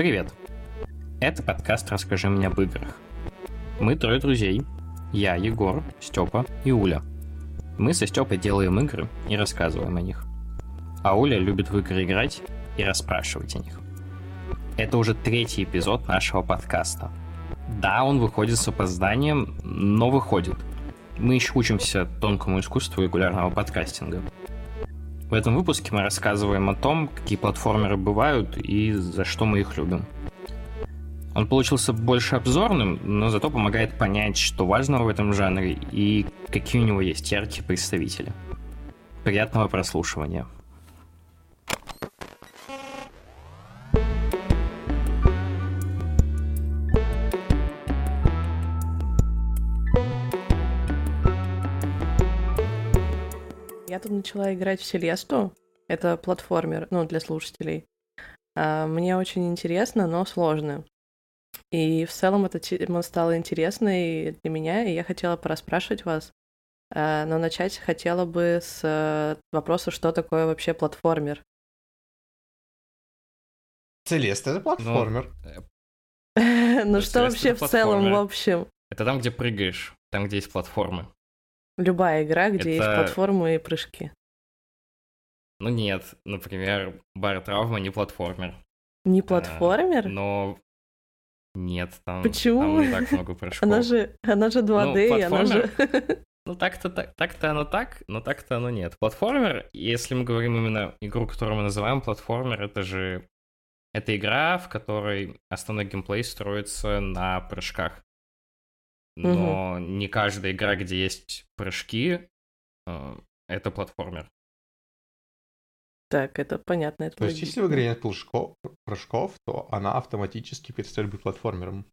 Привет! Это подкаст «Расскажи мне об играх». Мы трое друзей. Я, Егор, Степа и Уля. Мы со Степой делаем игры и рассказываем о них. А Уля любит в игры играть и расспрашивать о них. Это уже третий эпизод нашего подкаста. Да, он выходит с опозданием, но выходит. Мы еще учимся тонкому искусству регулярного подкастинга. В этом выпуске мы рассказываем о том, какие платформеры бывают и за что мы их любим. Он получился больше обзорным, но зато помогает понять, что важного в этом жанре и какие у него есть яркие представители. Приятного прослушивания. Начала играть в Селесту. Это платформер, ну, для слушателей. А, Мне очень интересно, но сложно. И в целом эта тема стала интересной для меня, и я хотела пораспрашивать вас. А, Но начать хотела бы с э, вопроса, что такое вообще платформер. Целест это платформер. Ну что вообще в целом, в общем? Это там, где прыгаешь, там, где есть платформы. Любая игра, где есть Это- платформы и прыжки. Ну нет, например, бар травма не платформер. Не А, платформер? Но нет, там, Почему? там не так много прыжков. Она же, она же 2D, и она же... Ну, так-то, так, так-то оно так, но так-то оно нет. Платформер, если мы говорим именно игру, которую мы называем платформер, это же это игра, в которой основной геймплей строится на прыжках. Но не каждая игра, где есть прыжки, э, это платформер. Так, это понятно. Это То есть, если в логично. игре нет прыжков, прыжков, то она автоматически перестает быть платформером.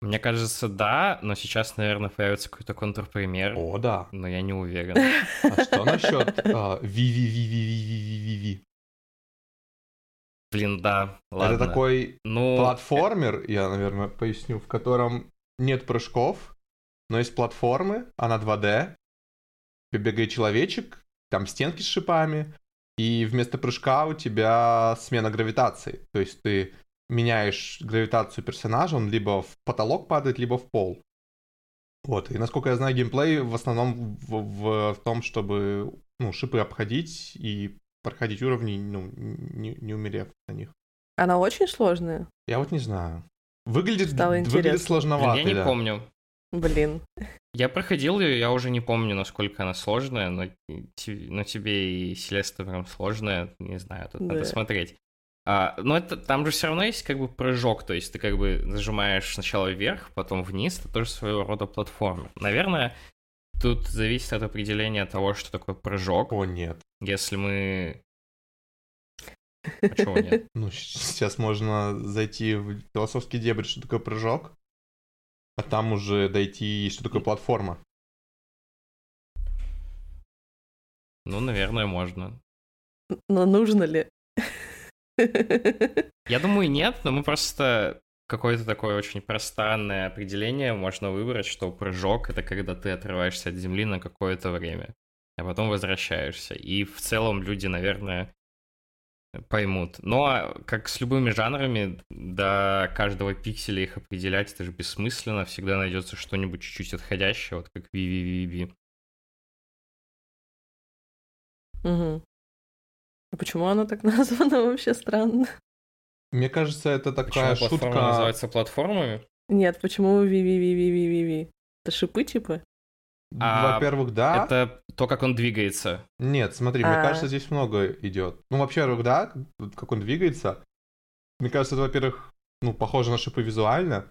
Мне кажется, да, но сейчас, наверное, появится какой-то контрпример, О, да. но я не уверен. А что насчет а, VVVVVVVV? Блин, да, ладно. Это такой ну, платформер, я, наверное, поясню, в котором нет прыжков, но есть платформы, она 2D, бегает человечек, там стенки с шипами, и вместо прыжка у тебя смена гравитации. То есть ты меняешь гравитацию персонажа, он либо в потолок падает, либо в пол. Вот, и насколько я знаю, геймплей в основном в, в- в том, чтобы ну, шипы обходить и проходить уровни, ну, не, не умерев на них. Она очень сложная? Я вот не знаю. Выглядит, Стало выглядит сложновато. я не да. помню. Блин. Я проходил ее, я уже не помню, насколько она сложная, но, но тебе и Селеста прям сложная, не знаю, тут надо Да. смотреть. А, но это, там же все равно есть как бы прыжок, то есть ты как бы нажимаешь сначала вверх, потом вниз, это тоже своего рода платформа. Наверное, тут зависит от определения того, что такое прыжок. О, нет. Если мы... А чего нет? Ну, сейчас можно зайти в философский дебри, что такое прыжок, а там уже дойти, что такое платформа. Ну, наверное, можно. Но нужно ли? Я думаю, нет, но мы просто какое-то такое очень пространное определение можно выбрать, что прыжок — это когда ты отрываешься от земли на какое-то время, а потом возвращаешься. И в целом люди, наверное, поймут. Но как с любыми жанрами, до каждого пикселя их определять это же бессмысленно, всегда найдется что-нибудь чуть-чуть отходящее, вот как VVVV. Мгм. А почему оно так названо вообще странно? Мне кажется, это Почему такая платформа шутка... называется платформами? Нет, почему ви-ви-ви-ви-ви-ви? Это шипы типа? А, Во-первых, да. Это то, как он двигается. Нет, смотри, мне А. кажется, здесь много идет. Ну, во-первых, да, как он двигается. Мне кажется, это, во-первых, ну, похоже на шипы визуально.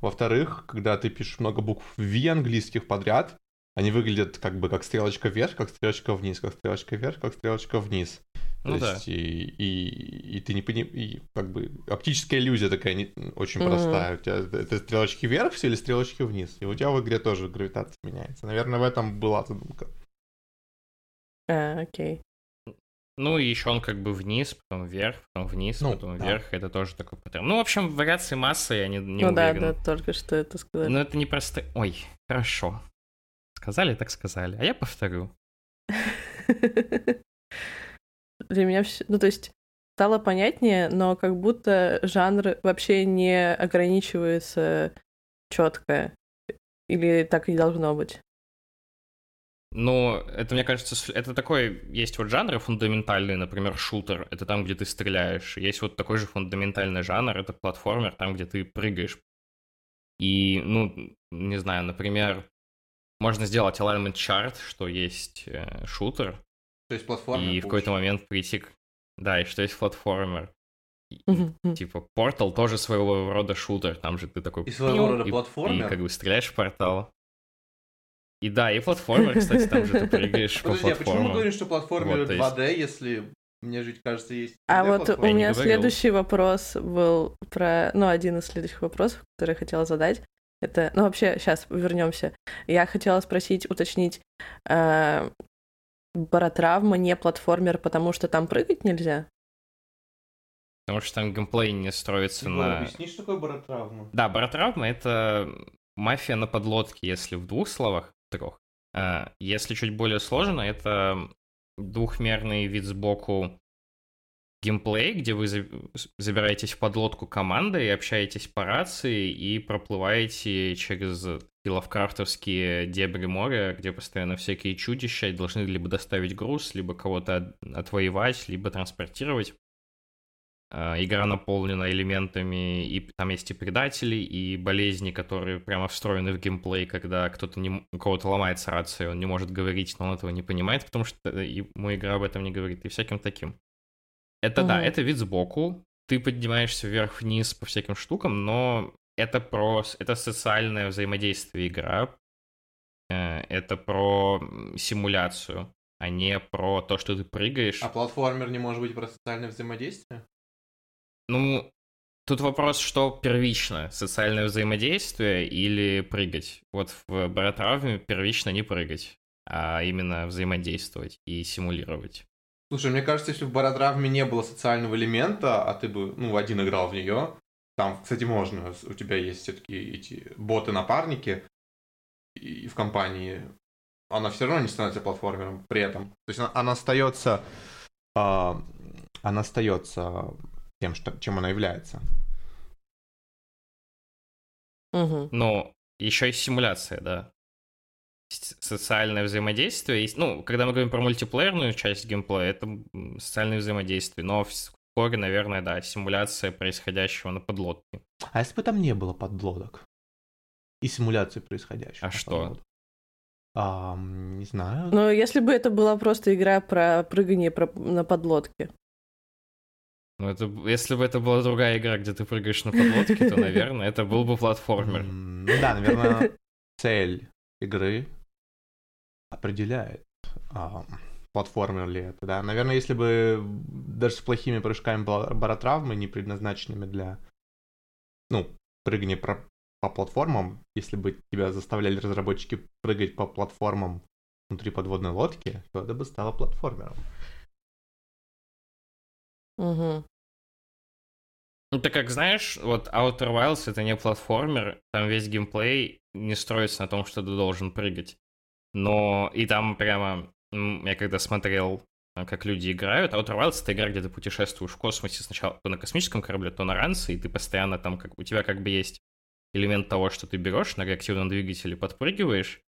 Во-вторых, когда ты пишешь много букв V английских подряд, они выглядят как бы как стрелочка вверх, как стрелочка вниз, как стрелочка вверх, как стрелочка вниз. Ну То да. есть, и, и, и ты не понимаешь, как бы оптическая иллюзия такая не- очень Мгм. простая. У тебя это- стрелочки вверх все или стрелочки вниз? И у тебя в игре тоже гравитация меняется. Наверное, в этом была задумка. А, окей. Ну, и еще он как бы вниз, потом вверх, потом вниз, Ну, потом да. вверх. Это тоже такой паттерн. Ну, в общем, вариации массы, я не, не ну да, уверен. да, только что это сказать. Но это не просто... Ой, хорошо. Сказали, так сказали. А я повторю. Для меня все... Ну, то есть, стало понятнее, но как будто жанр вообще не ограничивается четко. Или так и должно быть. Ну, это, мне кажется, это такой... Есть вот жанры фундаментальные, например, шутер. Это там, где ты стреляешь. Есть вот такой же фундаментальный жанр, это платформер, там, где ты прыгаешь. И, ну, не знаю, например, можно сделать alignment chart, что есть э, шутер. То есть платформер. И в какой-то момент прийти к... Да, и что есть платформер. Типа, портал тоже своего рода шутер, там же ты такой... И своего рода платформер? И как бы стреляешь в портал. И да, и платформер, кстати, там же ты прыгаешь по Подожди, а почему мы говорим, что платформеры Вот, то есть- 2D, если мне жить кажется, есть А 3D вот у меня следующий вопрос был про... Ну, один из следующих вопросов, который я хотела задать. Это... Ну, вообще, сейчас вернемся. Я хотела спросить, уточнить. э, Баротравма не платформер, потому что там прыгать нельзя? Потому что там геймплей не строится Егор, на... объясни, что такое баротравма? Да, баротравма — это мафия на подлодке, если в двух словах, трех. А, Если чуть более сложно, это двухмерный вид сбоку геймплей, где вы за- забираетесь в подлодку командой и общаетесь по рации и проплываете через такие лавкрафтовские дебри моря, где постоянно всякие чудища и должны либо доставить груз, либо кого-то от- отвоевать, либо транспортировать. А, Игра наполнена элементами, и там есть и предатели, и болезни, которые прямо встроены в геймплей, когда кто-то не, у кого-то ломается рация, он не может говорить, но он этого не понимает, потому что э, ему игра об этом не говорит, и всяким таким. Это да, Мгм. это вид сбоку, ты поднимаешься вверх-вниз по всяким штукам, но это про... это социальное взаимодействие игра, Э, это про симуляцию, а не про то, что ты прыгаешь. А платформер не может быть про социальное взаимодействие? Ну, тут вопрос, что первично, социальное взаимодействие или прыгать. Вот в баротравме первично не прыгать, а именно взаимодействовать и симулировать. Слушай, мне кажется, если в баротравме не было социального элемента, а ты бы, ну, один играл в нее, там, кстати, можно, у тебя есть все-таки эти боты-напарники и в компании, она все равно не становится платформером при этом. То есть она, она остается, а, она остается тем, что, чем она является. Мгм. Но еще есть симуляция, да. Социальное взаимодействие. Ну, когда мы говорим про мультиплеерную часть геймплея, это социальное взаимодействие. Но в коре, наверное, да, симуляция происходящего на подлодке. А если бы там не было подлодок и симуляции происходящего? А на что? А, не знаю. Ну, если бы это была просто игра про прыгание про- на подлодке. Ну, это, если бы это была другая игра, где ты прыгаешь на подлодке, то, наверное, это был бы платформер. Ну да, наверное, цель игры определяет, а, платформер ли это, да. Наверное, если бы даже с плохими прыжками ба- баротравмы, не предназначенными для, ну, прыгания про- по платформам, если бы тебя заставляли разработчики прыгать по платформам внутри подводной лодки, то это бы стало платформером. Мгм. Ну, ты как знаешь, вот Outer Wilds это не платформер, там весь геймплей не строится на том, что ты должен прыгать. Но и там прямо, я когда смотрел, а, как люди играют, Outer Wilds это игра, где ты путешествуешь в космосе сначала то на космическом корабле, то на ранце, и ты постоянно там, как у тебя как бы есть элемент того, что ты берешь на реактивном двигателе, подпрыгиваешь,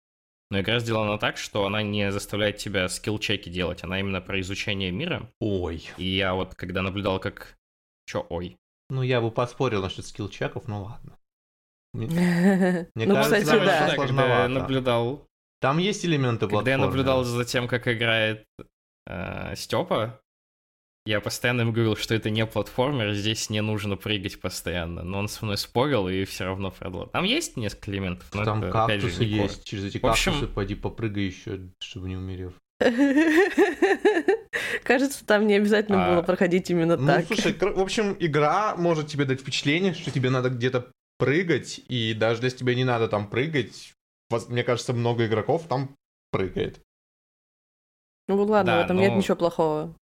но игра сделана так, что она не заставляет тебя скилл-чеки делать, она именно про изучение мира. Ой. И я вот, когда наблюдал, как... Чё, ой? Ну, я бы поспорил насчет скилл-чеков, ну ладно. Мне- Ну, кажется, кстати, это да. когда я сложновато. наблюдал Там есть элементы Когда я наблюдал за тем, как играет Степа, я постоянно ему говорил, что это не платформер, здесь не нужно прыгать постоянно. Но он со мной спорил и все равно продал. Там есть несколько элементов, но Там это, опять же, кактусы не кор. есть. Через эти В общем- кактусы пойди попрыгай еще, чтобы не умерев. Кажется, там не обязательно А, было проходить именно Ну, так. слушай, кр- в общем, игра может тебе дать впечатление, что тебе надо где-то прыгать, и даже если тебе не надо там прыгать, мне кажется, много игроков там прыгает. Ну вот ладно, Да, в этом нет но- ничего плохого.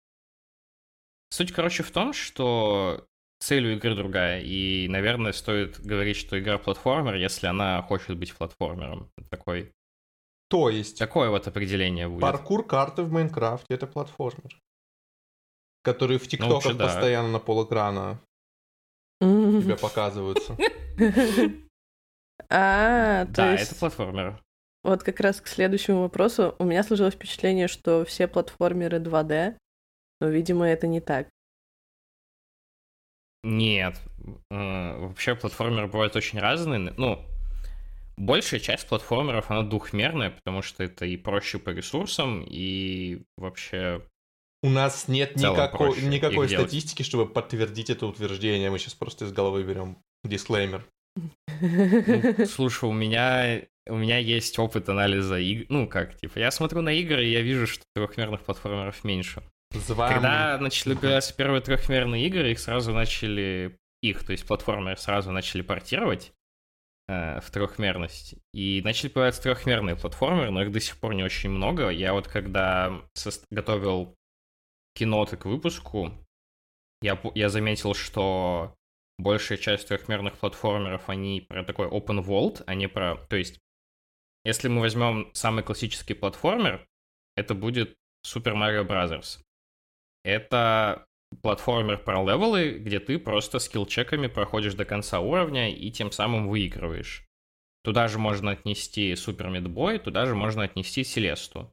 Суть, короче, в том, что цель у игры другая, и, наверное, стоит говорить, что игра платформер, если она хочет быть платформером. Такой, То есть, такое вот определение будет. паркур карты в Майнкрафте — это платформер. которые в ТикТоках вообще да. постоянно на полэкрана тебя показываются. А, то Да, есть это платформер. вот как раз к следующему вопросу. У меня сложилось впечатление, что все платформеры 2D, но, видимо, это не так. Нет. М, Вообще платформеры бывают очень разные. Ну, большая часть платформеров, она двухмерная, потому что это и проще по ресурсам, и вообще... У нас нет никакой, никакой их делать. статистики, чтобы подтвердить это утверждение. Мы сейчас просто из головы берем дисклеймер. Ну, слушай, у меня, у меня есть опыт анализа игр. Ну, как, типа, я смотрю на игры, и я вижу, что трехмерных платформеров меньше. Звам... Когда начали появляться первые трехмерные игры, их сразу начали... Их, то есть платформеры сразу начали портировать э, в трехмерность. И начали появляться трехмерные платформеры, но их до сих пор не очень много. Я вот когда готовил киноты к выпуску, я, я заметил, что большая часть трехмерных платформеров, они про такой open world, а не про... То есть, если мы возьмем самый классический платформер, это будет Super Mario Bros. Это платформер про левелы, где ты просто скилл-чеками проходишь до конца уровня и тем самым выигрываешь. Туда же можно отнести Super Meat Boy, туда же можно отнести Селесту.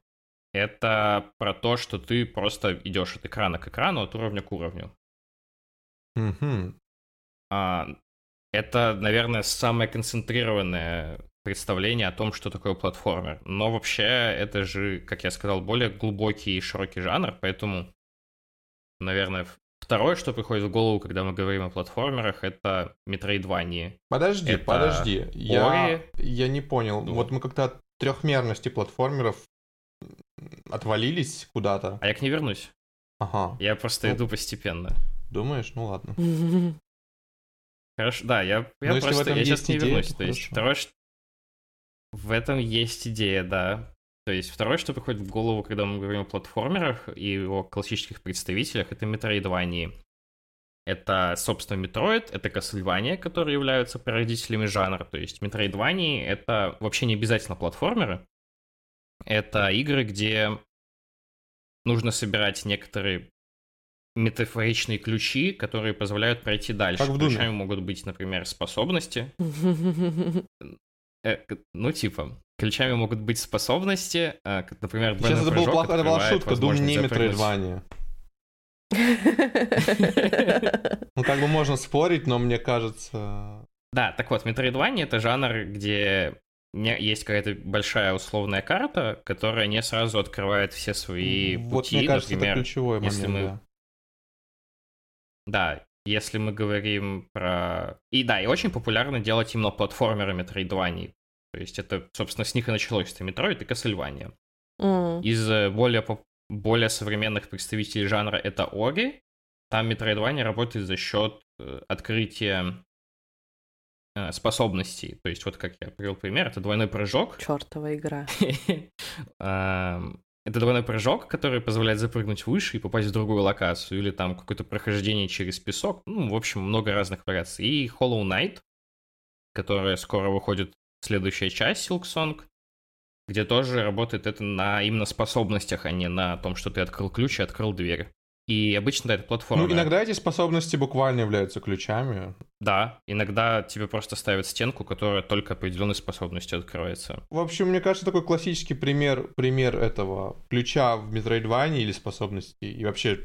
Это про то, что ты просто идешь от экрана к экрану, от уровня к уровню. Мгм. А, это, наверное, самое концентрированное представление о том, что такое платформер. Но вообще это же, как я сказал, более глубокий и широкий жанр, поэтому, наверное, второе, что приходит в голову, когда мы говорим о платформерах, это Metroidvania. Подожди, Это подожди. Я, Ори. я не понял. Ну. Вот мы как-то от трехмерности платформеров отвалились куда-то. А я к ней вернусь. Ага. Я просто Ну. иду постепенно. Думаешь? Ну ладно. Хорошо, да, я, я в просто я сейчас есть не идея, вернусь. то То есть второе, ш- в этом есть идея, да. То есть второе, что приходит в голову, когда мы говорим о платформерах и о классических представителях, это метроидвании. Это, собственно, Metroid, это Castlevania, которые являются прародителями жанра. То есть Metroidvania — это вообще не обязательно платформеры. Это игры, где нужно собирать некоторые метафоричные ключи, которые позволяют пройти дальше. Как в Думе. Ключами могут быть, например, способности. Э, ну, типа, ключами могут быть способности, как, например, Сейчас это, был это была шутка. Дум возможность не. Metroidvania. Ну, как бы можно спорить, но мне кажется... Да, так вот, Metroidvania — это жанр, где есть какая-то большая условная карта, которая не сразу открывает все свои Вот пути, мне кажется, например. это ключевой если момент, мы- да. Да, если мы говорим про... И да, и очень популярно делать именно платформеры Metroidvania. То есть это, собственно, с них и началось. Это Metroid и Castlevania. М. Из э, более, поп- более современных представителей жанра это Ори. Там Metroidvania работает за счет э, открытия э, способностей. То есть вот как я привел пример, это двойной прыжок. Чёртова игра. Это двойной прыжок, который позволяет запрыгнуть выше и попасть в другую локацию. Или там какое-то прохождение через песок. Ну, в общем, много разных вариаций. И Hollow Knight, которая скоро выходит следующая часть Silksong, где тоже работает это на именно способностях, а не на том, что ты открыл ключ и открыл дверь. И обычно да, это платформа. Ну, иногда эти способности буквально являются ключами. Да, иногда тебе просто ставят стенку, которая только определенной способностью открывается. В общем, мне кажется, такой классический пример, пример этого ключа в Metroidvania или способностей. И вообще,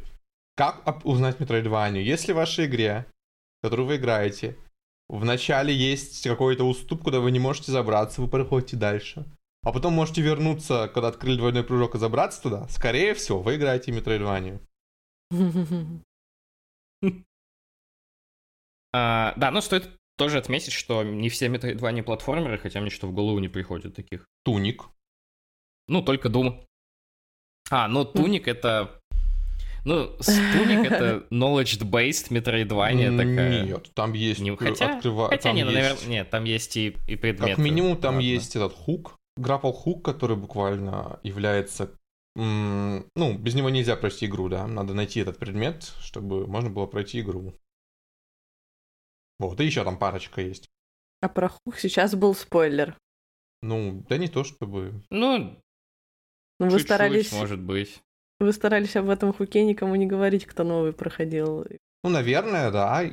как узнать Metroidvania? Если в вашей игре, в которую вы играете, в начале есть какой-то уступ, куда вы не можете забраться, вы проходите дальше. А потом можете вернуться, когда открыли двойной прыжок и забраться туда. Скорее всего, вы играете в Metroidvania. А, да, но стоит тоже отметить, что не все Metroidvania платформеры, хотя мне что в голову не приходит таких. Туник. Ну, только Doom. А, ну, Туник это... Ну, Туник это knowledge-based Metroidvania такая. Нет, там есть... Не- хотя, открыва- хотя там не, ну, есть- наверное, нет, там есть и, и предметы. Как минимум там Ладно. есть этот хук, граппл хук, который буквально является... Ну, без него нельзя пройти игру, да? Надо найти этот предмет, чтобы можно было пройти игру. Вот, и еще там парочка есть. А про хук сейчас был спойлер. Ну, да не то чтобы... Ну, Ну, вы старались может быть. вы старались об этом хуке никому не говорить, кто новый проходил. Ну, наверное, да.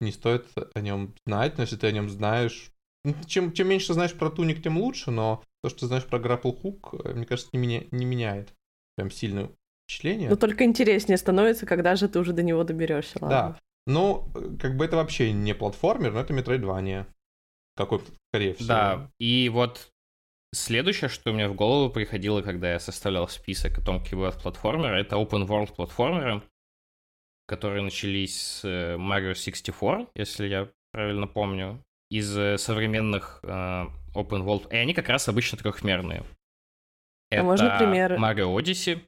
Не стоит о нем знать, но если ты о нем знаешь... Ну, чем, чем меньше знаешь про туник, тем лучше, но то, что ты знаешь про Grapple Hook, э, мне кажется, не, меня, не меняет прям сильное впечатление. Но только интереснее становится, когда же ты уже до него доберешься, ладно. Да. Ну, как бы это вообще не платформер, но это Metroidvania. Какой, скорее всего. Да, и вот Следующее, что мне в голову приходило, когда я составлял список о том, какие бывают платформеры, это open world платформеры, которые начались с э, Mario 64, если я правильно помню, из э, современных э, open world, и они как раз обычно трехмерные. А это можно примеры? Mario Odyssey.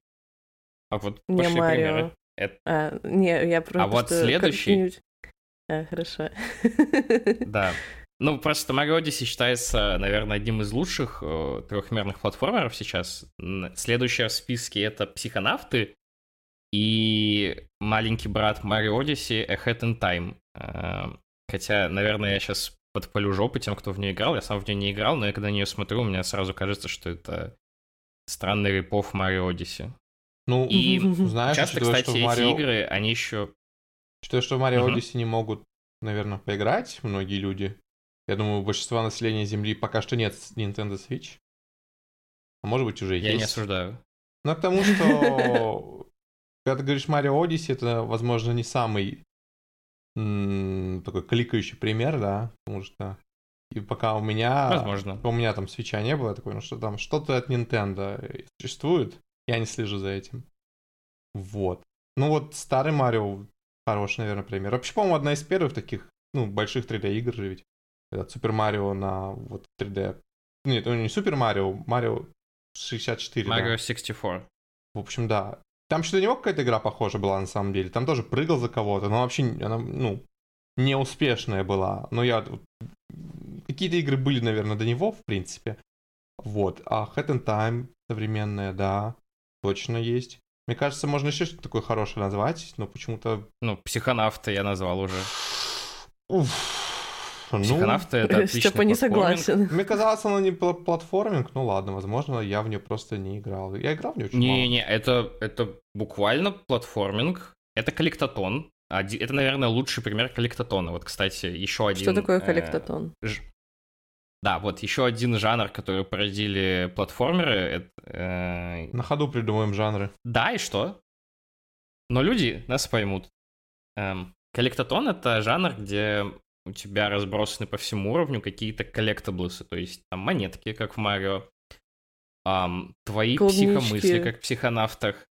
А вот не пошли Mario. примеры. Это... А, не, я просто... А вот следующий... А, хорошо. Да. Ну, просто Mario Odyssey считается, наверное, одним из лучших э, трехмерных платформеров сейчас. Следующее в списке — это «Психонавты» и маленький брат Mario Odyssey Ahead in Time. Э, хотя, наверное, я сейчас подпалю жопу тем, кто в нее играл. Я сам в нее не играл, но я когда на нее смотрю, мне сразу кажется, что это странный рипов Mario Odyssey. Ну, и знаешь, часто, кстати, Mario... эти игры, они еще... Что, что в uh-huh. Odyssey не могут, наверное, поиграть многие люди. Я думаю, у большинства населения Земли пока что нет Nintendo Switch. А может быть, уже есть. Я не осуждаю. Но к тому, что когда ты говоришь Mario Odyssey, это, возможно, не самый такой кликающий пример, да, потому что и пока у меня... Возможно. У меня там свеча не было, такой, ну что там, что-то от Nintendo существует, я не слежу за этим. Вот. Ну вот старый Марио хороший, наверное, пример. Вообще, по-моему, одна из первых таких, ну, больших 3D игр же ведь этот Супер Марио на вот 3D. Нет, ну не Супер Марио, Марио 64. Марио да. 64. В общем, да. Там что-то на него какая-то игра похожа была на самом деле. Там тоже прыгал за кого-то, но вообще она, ну, неуспешная была. Но я... Какие-то игры были, наверное, до него, в принципе. Вот. А Head and Time современная, да, точно есть. Мне кажется, можно еще что-то такое хорошее назвать, но почему-то... Ну, психонавта я назвал уже. Уф. Ну, Психонавты это отличный Степа не согласен. Мне казалось, она не платформинг, ну ладно, возможно, я в нее просто не играл. Я играл в нее очень Не-не, это, это буквально платформинг, это коллектотон. Это, наверное, лучший пример коллектотона. Вот, кстати, еще один... Что такое э, коллектотон? Э, ж... Да, вот еще один жанр, который породили платформеры. Это, э... На ходу придумаем жанры. Да, и что? Но люди нас поймут. Эм, коллектотон — это жанр, где у тебя разбросаны по всему уровню какие-то коллектаблсы, то есть там монетки, как в Марио, um, твои Клубнички. психомысли, как в психонавтах.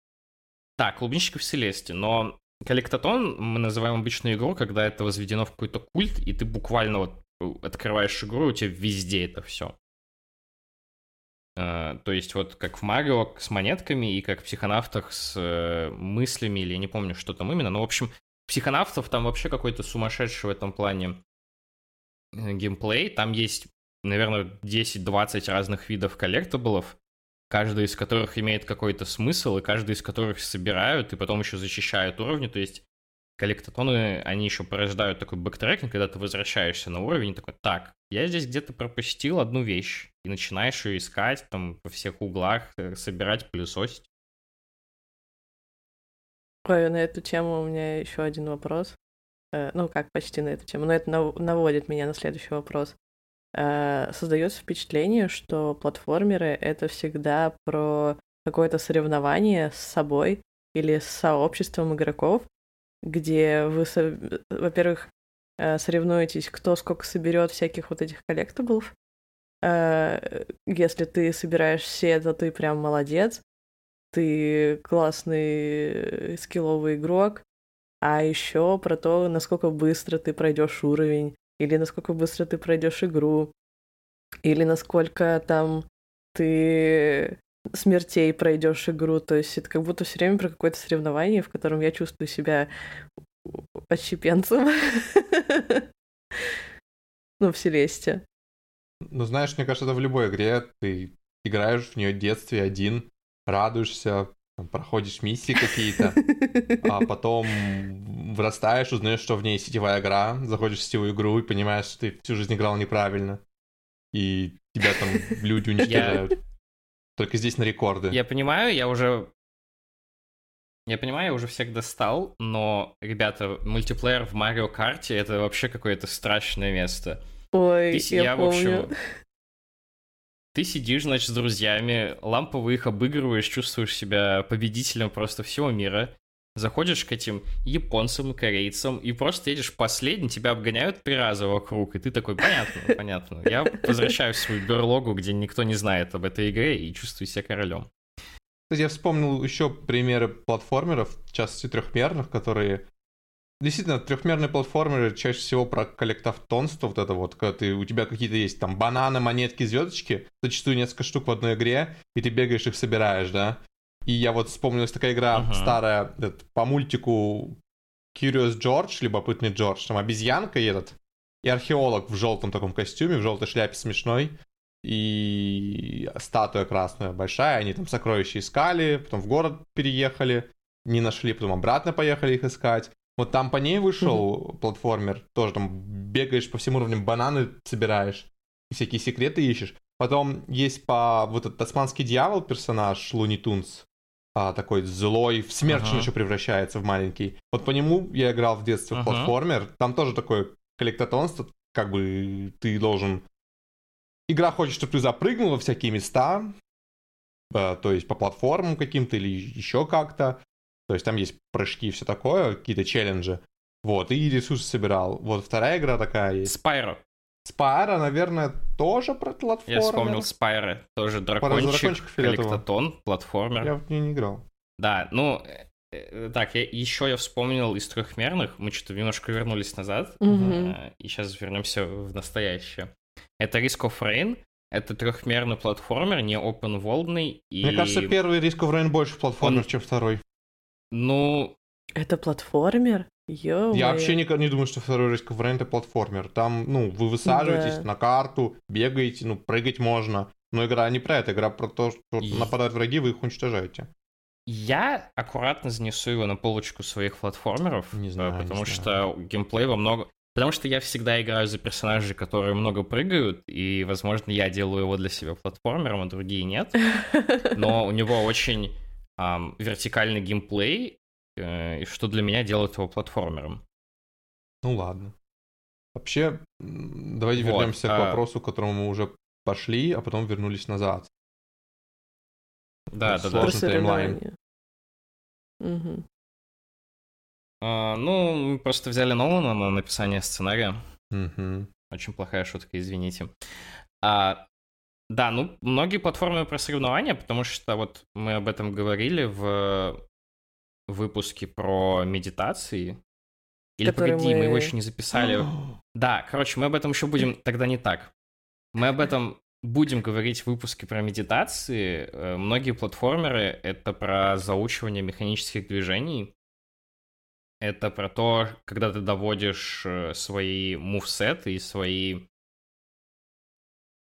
Да, клубнички в Селесте, но коллектотон мы называем обычную игру, когда это возведено в какой-то культ, и ты буквально вот открываешь игру, у тебя везде это все. Uh, то есть вот как в Марио с монетками и как в психонавтах с uh, мыслями, или я не помню, что там именно, но, в общем, психонавтов там вообще какой-то сумасшедший в этом плане э, геймплей. Там есть, наверное, 10-20 разных видов коллектаблов, каждый из которых имеет какой-то смысл, и каждый из которых собирают, и потом еще защищают уровни. То есть collectathon ы, они еще порождают такой backtracking, когда ты возвращаешься на уровень, и такой, так, я здесь где-то пропустил одну вещь, и начинаешь ее искать там во всех углах, э, собирать, пылесосить. Ой, на эту тему у меня еще один вопрос. Э, ну, как почти на эту тему, но это наводит меня на следующий вопрос. Э, создается впечатление, что платформеры — это всегда про какое-то соревнование с собой или с сообществом игроков, где вы, во-первых, э, соревнуетесь, кто сколько соберет всяких вот этих коллектаблов. Если ты собираешь все, то ты прям молодец ты классный э, скилловый игрок, а еще про то, насколько быстро ты пройдешь уровень, или насколько быстро ты пройдешь игру, или насколько там ты смертей пройдешь игру. То есть это как будто все время про какое-то соревнование, в котором я чувствую себя отщепенцем. Ну, в Селесте. Ну, знаешь, мне кажется, это в любой игре. Ты играешь в нее в детстве один, радуешься, проходишь миссии какие-то, а потом вырастаешь, узнаешь, что в ней сетевая игра, заходишь в сетевую игру и понимаешь, что ты всю жизнь играл неправильно. И тебя там люди уничтожают. Только здесь на рекорды. Я понимаю, я уже Я понимаю, я уже всех достал, но, ребята, мультиплеер в Марио Карте это вообще какое-то страшное место. Ой, Ты, я, я, в помню. общем, ты сидишь, значит, с друзьями, лампово их обыгрываешь, чувствуешь себя победителем просто всего мира, заходишь к этим японцам и корейцам и просто едешь последний, тебя обгоняют три раза вокруг, и ты такой, понятно, понятно. Я возвращаюсь в свою берлогу, где никто не знает об этой игре и чувствую себя королем. Я вспомнил еще примеры платформеров, в частности трехмерных, которые... Действительно, трехмерные платформеры чаще всего про коллектовтонство, вот это вот, когда ты, у тебя какие-то есть там бананы, монетки, звездочки, зачастую несколько штук в одной игре, и ты бегаешь их собираешь, да? И я вот вспомнилась такая игра Ага. старая, этот, по мультику Curious George, любопытный Джордж, там обезьянка и этот, и археолог в желтом таком костюме, в желтой шляпе смешной, и статуя красная большая, они там сокровища искали, потом в город переехали, не нашли, потом обратно поехали их искать. Вот там по ней вышел платформер, тоже там бегаешь по всем уровням, бананы собираешь, всякие секреты ищешь. Потом есть по вот этот тасманский дьявол персонаж Луни Тунс, а, такой злой, в смерч Ага. еще превращается в маленький. Вот по нему я играл в детстве в Ага. платформер, там тоже такое коллектотонство, как бы ты должен... Игра хочет, чтобы ты запрыгнул во всякие места, э, то есть по платформам каким-то или еще как-то. То есть там есть прыжки и все такое, какие-то челленджи. Вот, и ресурсы собирал. Вот вторая игра такая есть. Спайро. Спайра, наверное, тоже про платформер. Я вспомнил Спайро. Тоже дракончик коллектотон, платформер. Я в нее не играл. Да, ну, э, э, так, я, еще я вспомнил из трехмерных, мы что-то немножко вернулись назад, э, и сейчас вернемся в настоящее. Это Risk of Rain, это трехмерный платформер, не open worldный и... Мне кажется, первый Risk of Rain больше платформер, Он- чем второй. Ну, Это платформер? Ё Я вообще не, не думаю, что второй Risk of Rain это платформер. Там, ну, вы высаживаетесь Да. на карту, бегаете, ну, прыгать можно. Но игра не про это, игра про то, что И- нападают враги, вы их уничтожаете. я аккуратно занесу его на полочку своих платформеров, Не э, знаю, не потому знаю. что геймплей во много... Потому что я всегда играю за персонажей, которые много прыгают, и, возможно, я делаю его для себя платформером, а другие нет. но у него очень ам, вертикальный геймплей, и что для меня делает его платформером. Ну ладно. Вообще, давайте Вот, вернемся к а- вопросу, к которому мы уже пошли, а потом вернулись назад. Да, Ну, да, да. Таймлайн. Мгм. А, ну, мы просто взяли Нолана на написание сценария. Мгм. Очень плохая шутка, извините. А, да, ну, многие платформы про соревнования, потому что вот мы об этом говорили в выпуске про медитации. Или Который погоди, мы... его мы- еще не записали. Да, короче, мы об этом еще будем, тогда не так. Мы об этом будем говорить в выпуске про медитации. Э, Многие платформеры — это про заучивание механических движений. Это про то, когда ты доводишь э, свои мувсеты и свои...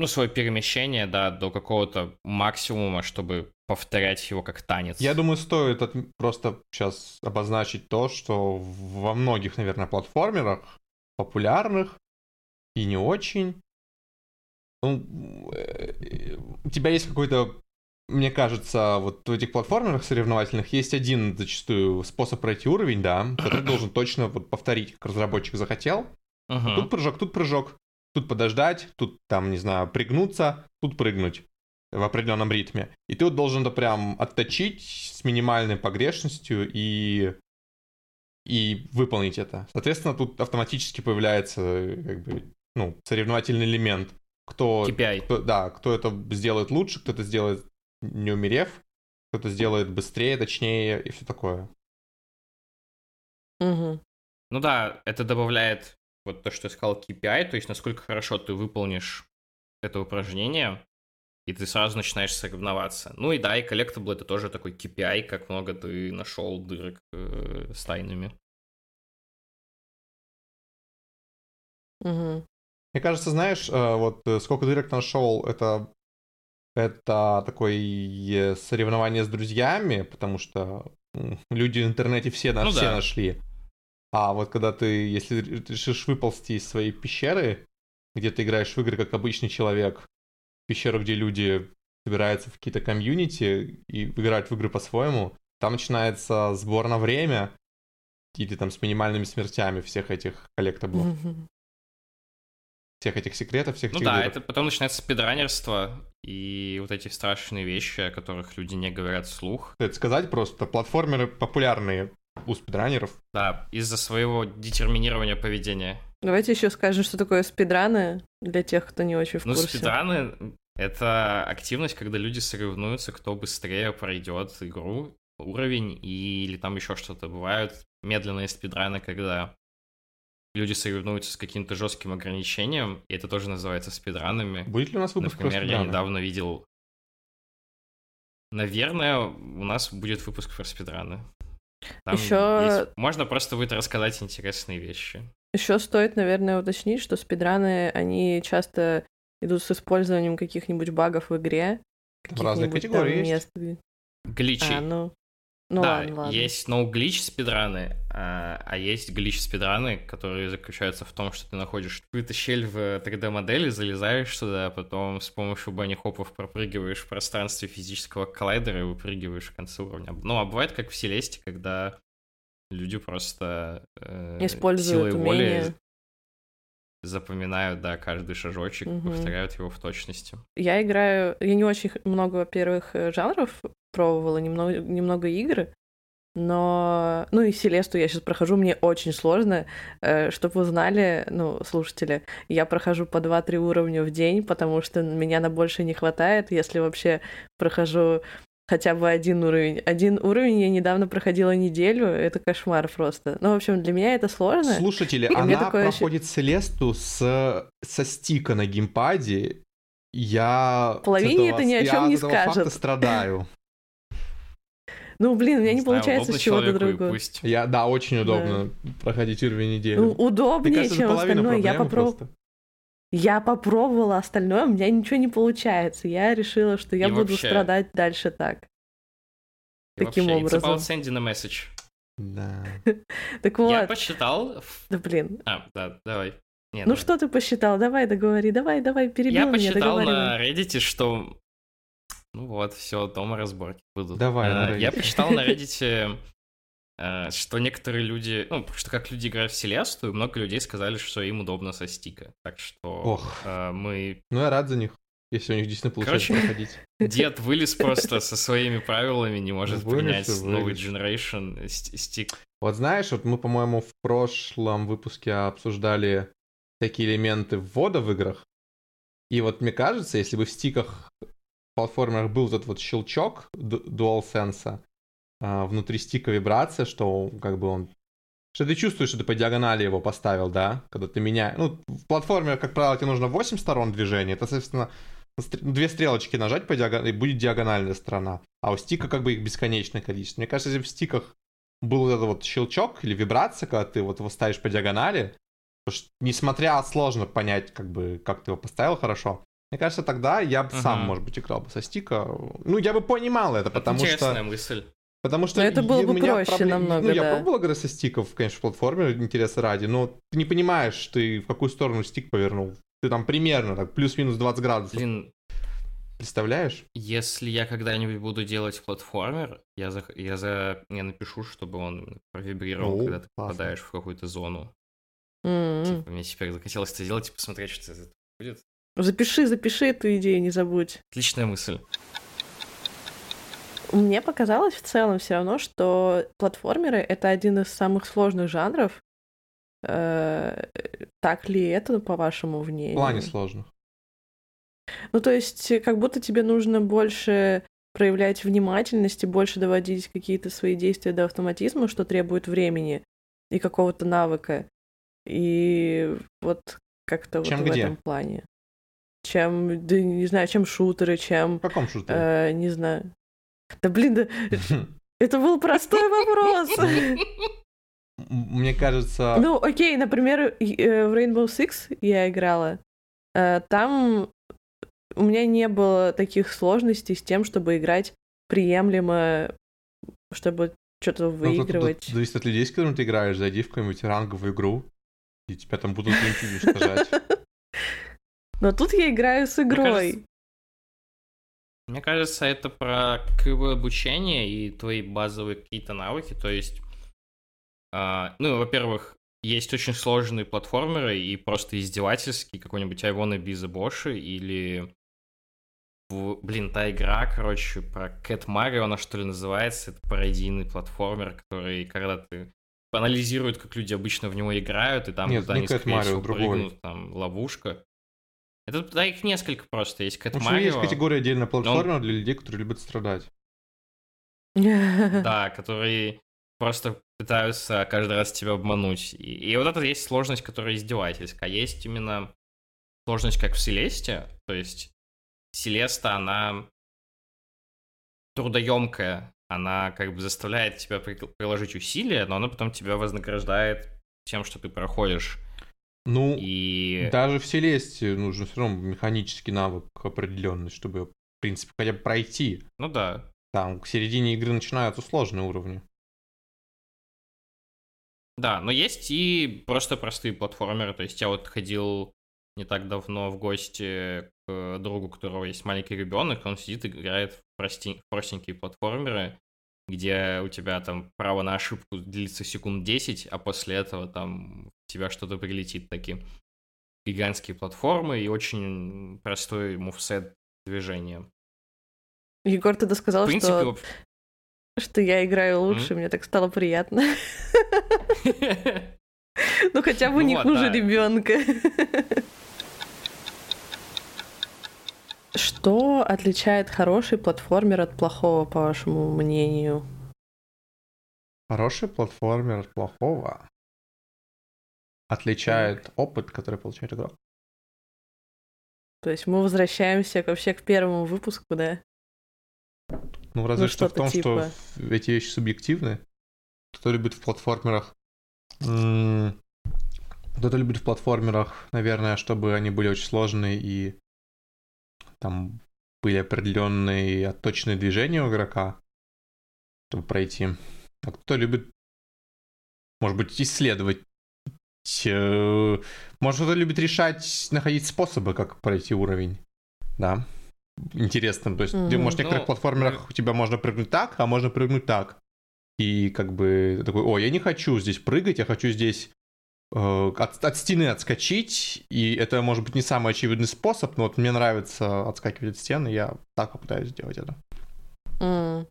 Ну, свое перемещение, да, до какого-то максимума, чтобы повторять его как танец. Я думаю, стоит от- просто сейчас обозначить то, что во многих, наверное, платформерах, популярных и не очень, ну, э, у тебя есть какой-то, мне кажется, вот в этих платформерах соревновательных есть один зачастую способ пройти уровень, да, который должен точно вот повторить, как разработчик захотел. Мгм. Тут прыжок, тут прыжок, тут подождать, тут там, не знаю, пригнуться, тут прыгнуть в определенном ритме. И ты вот должен это прям отточить с минимальной погрешностью и и выполнить это. Соответственно, тут автоматически появляется как бы, ну, соревновательный элемент. Кто, KPI. кто- да, кто это сделает лучше, кто это сделает не умерев, кто это сделает быстрее, точнее и все такое. Мгм. Ну да, это добавляет вот то, что я сказал, KPI, то есть насколько хорошо ты выполнишь это упражнение, и ты сразу начинаешь соревноваться. Ну и да, и collectible это тоже такой KPI, как много ты нашел дырок э, с тайнами. Мгм. Мне кажется, знаешь, э, вот э, сколько дырок нашел, это это такое соревнование с друзьями, потому что люди в интернете все, на, Ну все да. нашли. А вот когда ты, если решишь выползти из своей пещеры, где ты играешь в игры как обычный человек, пещеру, где люди собираются в какие-то комьюнити и играют в игры по-своему, Там начинается сбор на время, или там с минимальными смертями всех этих коллектаблов, всех этих секретов, всех Ну этих да, дырок. это потом начинается спидранерство и вот эти страшные вещи, о которых люди не говорят вслух. Это сказать просто, платформеры популярные у спидранеров. Да, из-за своего детерминирования поведения. Давайте еще скажем, что такое спидраны для тех, кто не очень в Ну, курсе. спидраны — это активность, когда люди соревнуются, кто быстрее пройдет игру, уровень или там еще что-то. Бывают медленные спидраны, когда люди соревнуются с каким-то жестким ограничением, и это тоже называется спидранами. Будет ли у нас выпуск про Например, я недавно видел... Наверное, у нас будет выпуск про спидраны. Там Ещё- есть- Можно просто будет рассказать интересные вещи. Еще стоит, наверное, уточнить, что спидраны, они часто идут с использованием каких-нибудь багов в игре. Там разные каких-нибудь категории там мест, Гличи. А, ну... Ну да, ладно, ладно. есть no-glitch спидраны, а, а есть глич спидраны, которые заключаются в том, что ты находишь какую-то щель в 3D-модели, залезаешь туда, а потом с помощью банни-хопов пропрыгиваешь в пространстве физического коллайдера и выпрыгиваешь в конце уровня. Ну, а бывает как в Селесте, когда люди просто э, Используют силой воли запоминают, да, каждый шажочек, Мгм. повторяют его в точности. Я играю... Я не очень много, во-первых, э, жанров пробовала, немного, немного игр, но... Ну и Селесту я сейчас прохожу, мне очень сложно. Чтобы вы знали, ну, слушатели, я прохожу по 2-3 уровня в день, потому что меня на больше не хватает, если вообще прохожу хотя бы один уровень. Один уровень я недавно проходила неделю, это кошмар просто. Ну, в общем, для меня это сложно. Слушатели, И она проходит Селесту с, со стика на геймпаде. Я Половине этого- это ни о я чем от не скажет. страдаю. Ну, блин, у меня не знаю, получается с чего-то другого. пусть. Я, да, очень удобно проходить уровень недели. Ну, удобнее, кажется, чем остальное. Я, проблемы попроб- просто. я попробовала остальное, у меня ничего не получается. Я решила, что я И буду вообще- страдать дальше так. И Таким вообще, it's образом. about sending a message. Да. Так Я вот, посчитал... в- да блин. А, да, давай. Не, Ну давай. что ты посчитал? Давай, договори, давай, давай, перебил Я меня, посчитал на Reddit, что... Ну вот, все, дома разборки будут. Давай, Э, Я Reddit. посчитал на Reddit, э, что некоторые люди... Ну, что как люди играют в Селесту, много людей сказали, что им удобно со стика. Так что Ох. э, мы... Ну, я рад за них, если у них действительно получается Короче, проходить. Дед вылез просто со своими правилами, не может Вылез принять новый вылез. generation ст- стик. Вот знаешь, вот мы, по-моему, в прошлом выпуске обсуждали такие элементы ввода в играх. И вот мне кажется, если бы в стиках платформерах был этот вот щелчок DualSense, а, внутри стика вибрация, что как бы он... Что ты чувствуешь, что ты по диагонали его поставил, да? Когда ты меняешь... Ну, в платформе, как правило, тебе нужно 8 сторон движения. Это, соответственно, две стрелочки нажать по диагонали, и будет диагональная сторона. А у стика как бы их бесконечное количество. Мне кажется, если в стиках был вот этот вот щелчок или вибрация, когда ты вот его ставишь по диагонали, потому что, несмотря сложно понять, как бы, как ты его поставил хорошо, мне кажется, тогда я бы сам, Мгм. может быть, играл бы со стика. Ну, я бы понимал это, Это потому интересная что... мысль. Потому что Но это было бы меня проще намного, Ну, я да. пробовал играть со стиков, конечно, в платформе, интереса ради, но ты не понимаешь, ты в какую сторону стик повернул. Ты там примерно так плюс-минус 20 градусов. Блин, Представляешь? Если я когда-нибудь буду делать платформер, я, за, я, за, я напишу, чтобы он провибрировал, О, когда ты классно. попадаешь в какую-то зону. М-м. Типа, мне теперь захотелось это сделать и посмотреть, что это будет. Запиши, запиши эту идею, не забудь. Отличная мысль. Мне показалось в целом все равно, что платформеры — это один из самых сложных жанров. Э, Так ли это, по-вашему, в ней? В плане сложных. Ну, то есть, э, как будто тебе нужно больше проявлять внимательность и больше доводить какие-то свои действия до автоматизма, что требует времени и какого-то навыка. И вот как-то вот в где? этом плане. Чем, да, не знаю, чем шутеры, чем, В каком шутере? э, не знаю. Да блин, да, это был простой вопрос. Мне кажется... Ну, окей, например, э, в Rainbow Six я играла. Э, Там у меня не было таких сложностей с тем, чтобы играть приемлемо, чтобы что-то Ну, тут- выигрывать. тут зависит от людей, с которыми ты играешь. Зайди в какую-нибудь ранговую игру, и тебя там будут уничтожать. Но тут я играю с игрой. кажется- Мне кажется, это про кривое обучение и твои базовые какие-то навыки. То есть, э, ну, во-первых, есть очень сложные платформеры и просто издевательские, какой-нибудь Айвон и Биза Боши или блин, та игра, короче, про Кэт Марио, она что ли называется, это пародийный платформер, который, когда ты анализирует, как люди обычно в него играют, и там Нет, куда не Кэт Марио, другой. Прыгнут, там ловушка. Это да, их несколько просто. Есть Кэт Марио. есть категория отдельно платформер он... для людей, которые любят страдать. Да, которые просто пытаются каждый раз тебя обмануть. И, и вот это есть сложность, которая издевательская. А есть именно сложность, как в Селесте. То есть Селеста, она трудоемкая, она как бы заставляет тебя приложить усилия, но она потом тебя вознаграждает тем, что ты проходишь. Ну, и... даже в Селесте нужен все равно механический навык определенный, чтобы, в принципе, хотя бы пройти. Ну да. Там к середине игры начинаются сложные уровни. Да, но есть и просто простые платформеры. То есть я вот ходил не так давно в гости к другу, у которого есть маленький ребенок, он сидит и играет в, прости... простенькие платформеры, где у тебя там право на ошибку длится секунд 10, а после этого там тебя что-то прилетит такие гигантские платформы и очень простой мувсет движения. Егор, ты досказал, принципе, что, что я играю лучше, mm-hmm. мне так стало приятно. Ну хотя бы ну не хуже ребенка. Что отличает хороший платформер от плохого, по вашему мнению? Хороший платформер от плохого отличает опыт, который получает игрок. То есть мы возвращаемся вообще к первому выпуску, да? Ну, разве ну, что в том, типа... что эти вещи субъективны. Кто любит в платформерах... Кто-то любит в платформерах, наверное, чтобы они были очень сложные и там были определенные отточенные движения у игрока, чтобы пройти. А кто любит, может быть, исследовать может, кто-то любит решать, находить способы, как пройти уровень. Да. Интересно. То есть, mm-hmm. может, в некоторых ну, платформерах у тебя можно прыгнуть так, а можно прыгнуть так. И как бы такой, о, я не хочу здесь прыгать, я хочу здесь Э, от, от стены отскочить, и это может быть не самый очевидный способ, но вот мне нравится отскакивать от стены, я так попытаюсь сделать это. Mm.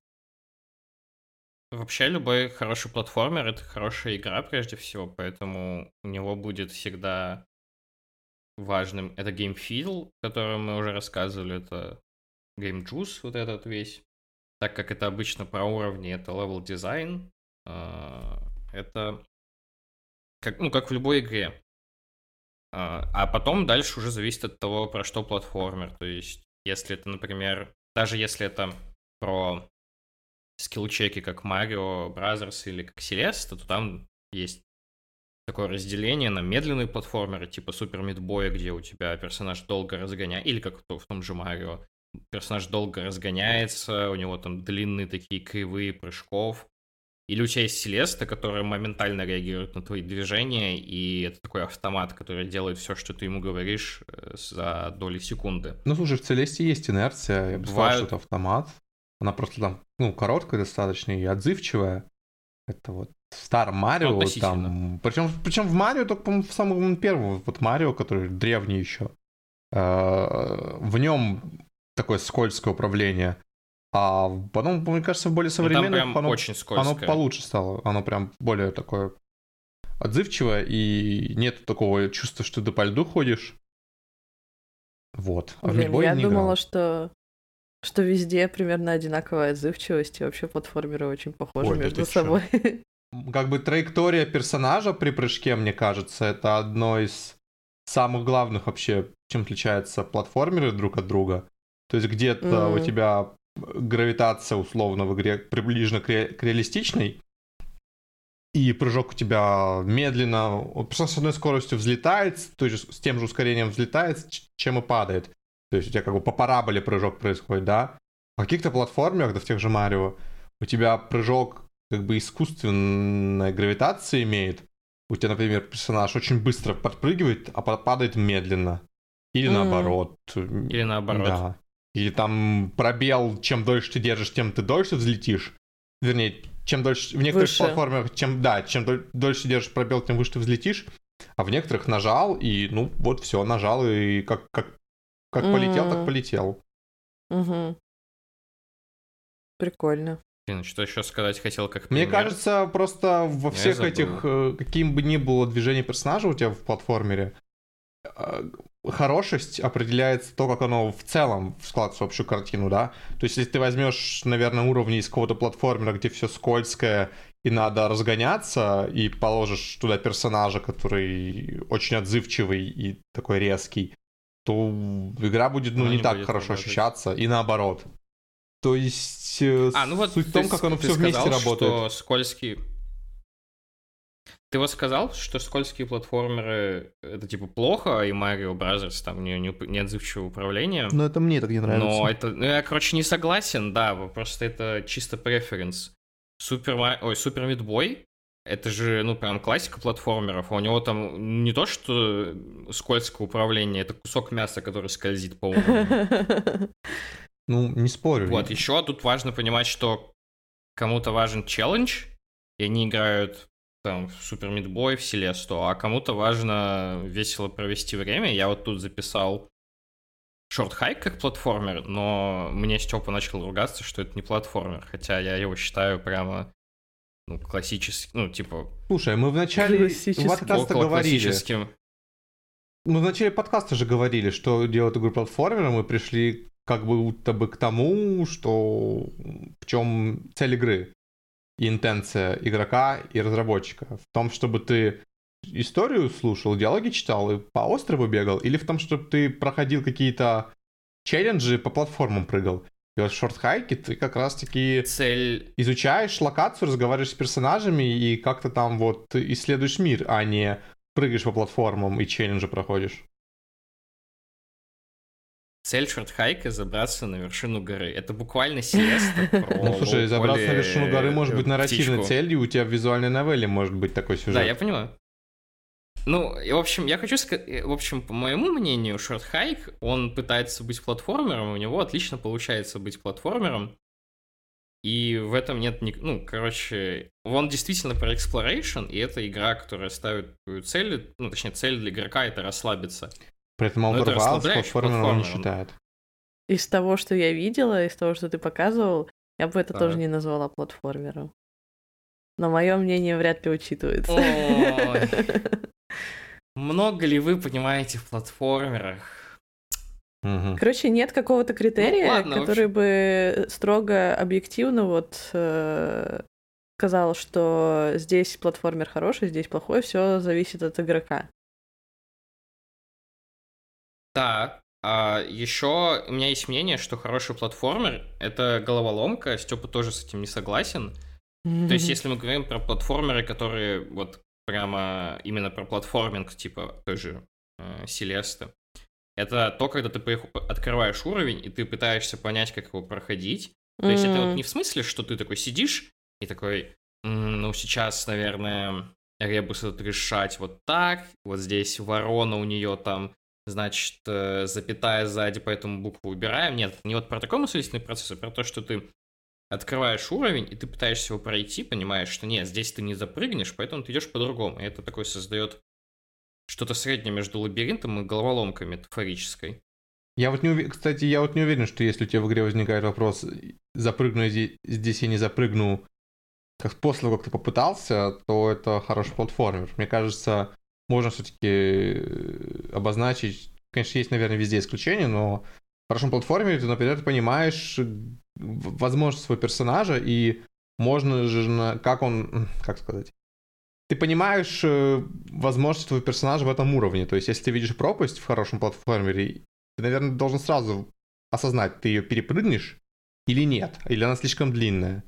Вообще любой хороший платформер — это хорошая игра прежде всего, поэтому у него будет всегда важным. Это геймфил, о котором мы уже рассказывали, это Juice, вот этот весь. Так как это обычно про уровни, это level дизайн. Э, это как, ну, как в любой игре. А, а потом дальше уже зависит от того, про что платформер. То есть, если это, например, даже если это про скилл-чеки, как Mario Brothers или как Celeste, то там есть такое разделение на медленные платформеры, типа Супер Мидбоя, где у тебя персонаж долго разгоняет, или как в том же Марио, персонаж долго разгоняется, у него там длинные такие кривые прыжков, или у тебя есть Селеста, которая моментально реагирует на твои движения, и это такой автомат, который делает все, что ты ему говоришь э, за доли секунды. Ну, слушай, в Целесте есть инерция, я бы Бывают... сказал, что это автомат. Она просто там, ну, короткая достаточно и отзывчивая. Это вот в старом Марио ну, там... Причем, причем в Марио, только, по-моему, в самом первом, вот Марио, который древний еще, э, в нем такое скользкое управление. А потом, мне кажется, в более ну, современных ну, оно, очень оно получше стало. Оно прям более такое отзывчивое, и нет такого чувства, что ты по льду ходишь. Вот. А Блин, я не думала, играл. что что везде примерно одинаковая отзывчивость, и вообще платформеры очень похожи Ой, между собой. Как бы траектория персонажа при прыжке, мне кажется, это одно из самых главных вообще, чем отличаются платформеры друг от друга. То есть где-то mm-hmm. у тебя гравитация условно в игре приближена к, ре- к реалистичной, и прыжок у тебя медленно, просто с одной скоростью взлетает, то есть с тем же ускорением взлетает, чем и падает. То есть у тебя как бы по параболе прыжок происходит, да? А в каких-то платформах, да в тех же Марио, у тебя прыжок как бы искусственной гравитации имеет. У тебя, например, персонаж очень быстро подпрыгивает, а падает медленно. Или mm. наоборот. Или наоборот. Да. Или там пробел, чем дольше ты держишь, тем ты дольше взлетишь. Вернее, чем дольше... В некоторых Выше. платформах, чем, да, чем доль- дольше держишь пробел, тем выше ты взлетишь. А в некоторых нажал, и ну вот все, нажал, и как, как, как полетел, так полетел. Угу. Прикольно. Блин, что еще сказать хотел как Мне пример. кажется, просто во Я всех этих, э, каким бы ни было движение персонажа у тебя в платформере, э, хорошесть определяется то, как оно в целом складывается в общую картину, да? То есть, если ты возьмешь, наверное, уровни из какого-то платформера, где все скользкое и надо разгоняться, и положишь туда персонажа, который очень отзывчивый и такой резкий, то игра будет, ну, Она не, не так будет хорошо работать. ощущаться, и наоборот. То есть, э, А, ну вот суть в том, как оно все вместе сказал, работает. что скользкие... Ты вот сказал, что скользкие платформеры это типа плохо, и Mario Brothers там не, не, неотзывчивое управление. Но это мне так не Но это, ну, я, короче, не согласен, да, просто это чисто преференс. Супер, ой, Супер Мидбой, это же, ну, прям классика платформеров, а у него там не то, что скользкое управление, это кусок мяса, который скользит по уровню. Ну, не спорю. Вот, еще тут важно понимать, что кому-то важен челлендж, и они играют там в Супер Мидбой, в Селесту, а кому-то важно весело провести время. Я вот тут записал Шорт Хайк как платформер, но мне Степа начал ругаться, что это не платформер, хотя я его считаю прямо ну, классическим, ну, типа, Слушай, мы в начале подкаста говорили. классическим. Мы в начале подкаста же говорили, что делать игру платформером, мы пришли как будто бы к тому, что в чем цель игры и интенция игрока и разработчика. В том, чтобы ты историю слушал, диалоги читал и по острову бегал, или в том, чтобы ты проходил какие-то челленджи по платформам прыгал. И вот в шорт-хайке ты как раз-таки Цель изучаешь локацию, разговариваешь с персонажами и как-то там вот исследуешь мир, а не прыгаешь по платформам и челленджи проходишь. Цель шортхайка — забраться на вершину горы. Это буквально сиеста про Ну, слушай, забраться на вершину горы может быть э, нарративной целью, у тебя в визуальной новелле может быть такой сюжет. Да, я понимаю. Ну, и, в общем, я хочу сказать, в общем, по моему мнению, Short Hike, он пытается быть платформером, у него отлично получается быть платформером, и в этом нет, ни- ну, короче, он действительно про exploration, и это игра, которая ставит цель, ну, точнее, цель для игрока — это расслабиться. При этом это Outer Wilds расслабляющая платформером он не считает. Из того, что я видела, из того, что ты показывал, я бы это Так. тоже не назвала платформером. Но мое мнение вряд ли учитывается. Ой. Много ли вы понимаете в платформерах? Мгм. Короче, нет какого-то критерия, Ну, ладно, который бы строго объективно вот э, сказал, что здесь платформер хороший, здесь плохой, все зависит от игрока. Так, а еще у меня есть мнение, что хороший платформер — это головоломка, Степа тоже с этим не согласен. То есть, если мы говорим про платформеры, которые вот прямо именно про платформинг, типа той же э, Селесты, это то, когда ты открываешь уровень, и ты пытаешься понять, как его проходить. То есть это вот не в смысле, что ты такой сидишь и такой, «М, ну сейчас, наверное, ребус этот решать вот так, вот здесь ворона у нее там, значит, э, запятая сзади, поэтому букву убираем. Нет, не вот про такой мыслительный процесс, а про то, что ты открываешь уровень, и ты пытаешься его пройти, понимаешь, что нет, здесь ты не запрыгнешь, поэтому ты идешь по-другому. И это такое создает что-то среднее между лабиринтом и головоломкой метафорической. Я вот не уверен, кстати, я вот не уверен, что если у тебя в игре возникает вопрос, запрыгну зи- здесь я не запрыгну, как после того, как ты попытался, то это хороший платформер. Мне кажется, можно все-таки обозначить, конечно, есть, наверное, везде исключения, но в хорошем платформере ты, например, ты понимаешь э, возможность своего персонажа, и можно же, на- как он, как сказать, ты понимаешь э, возможности твоего персонажа в этом уровне. То есть, если ты видишь пропасть в хорошем платформере, ты, наверное, должен сразу осознать, ты ее перепрыгнешь или нет, или она слишком длинная.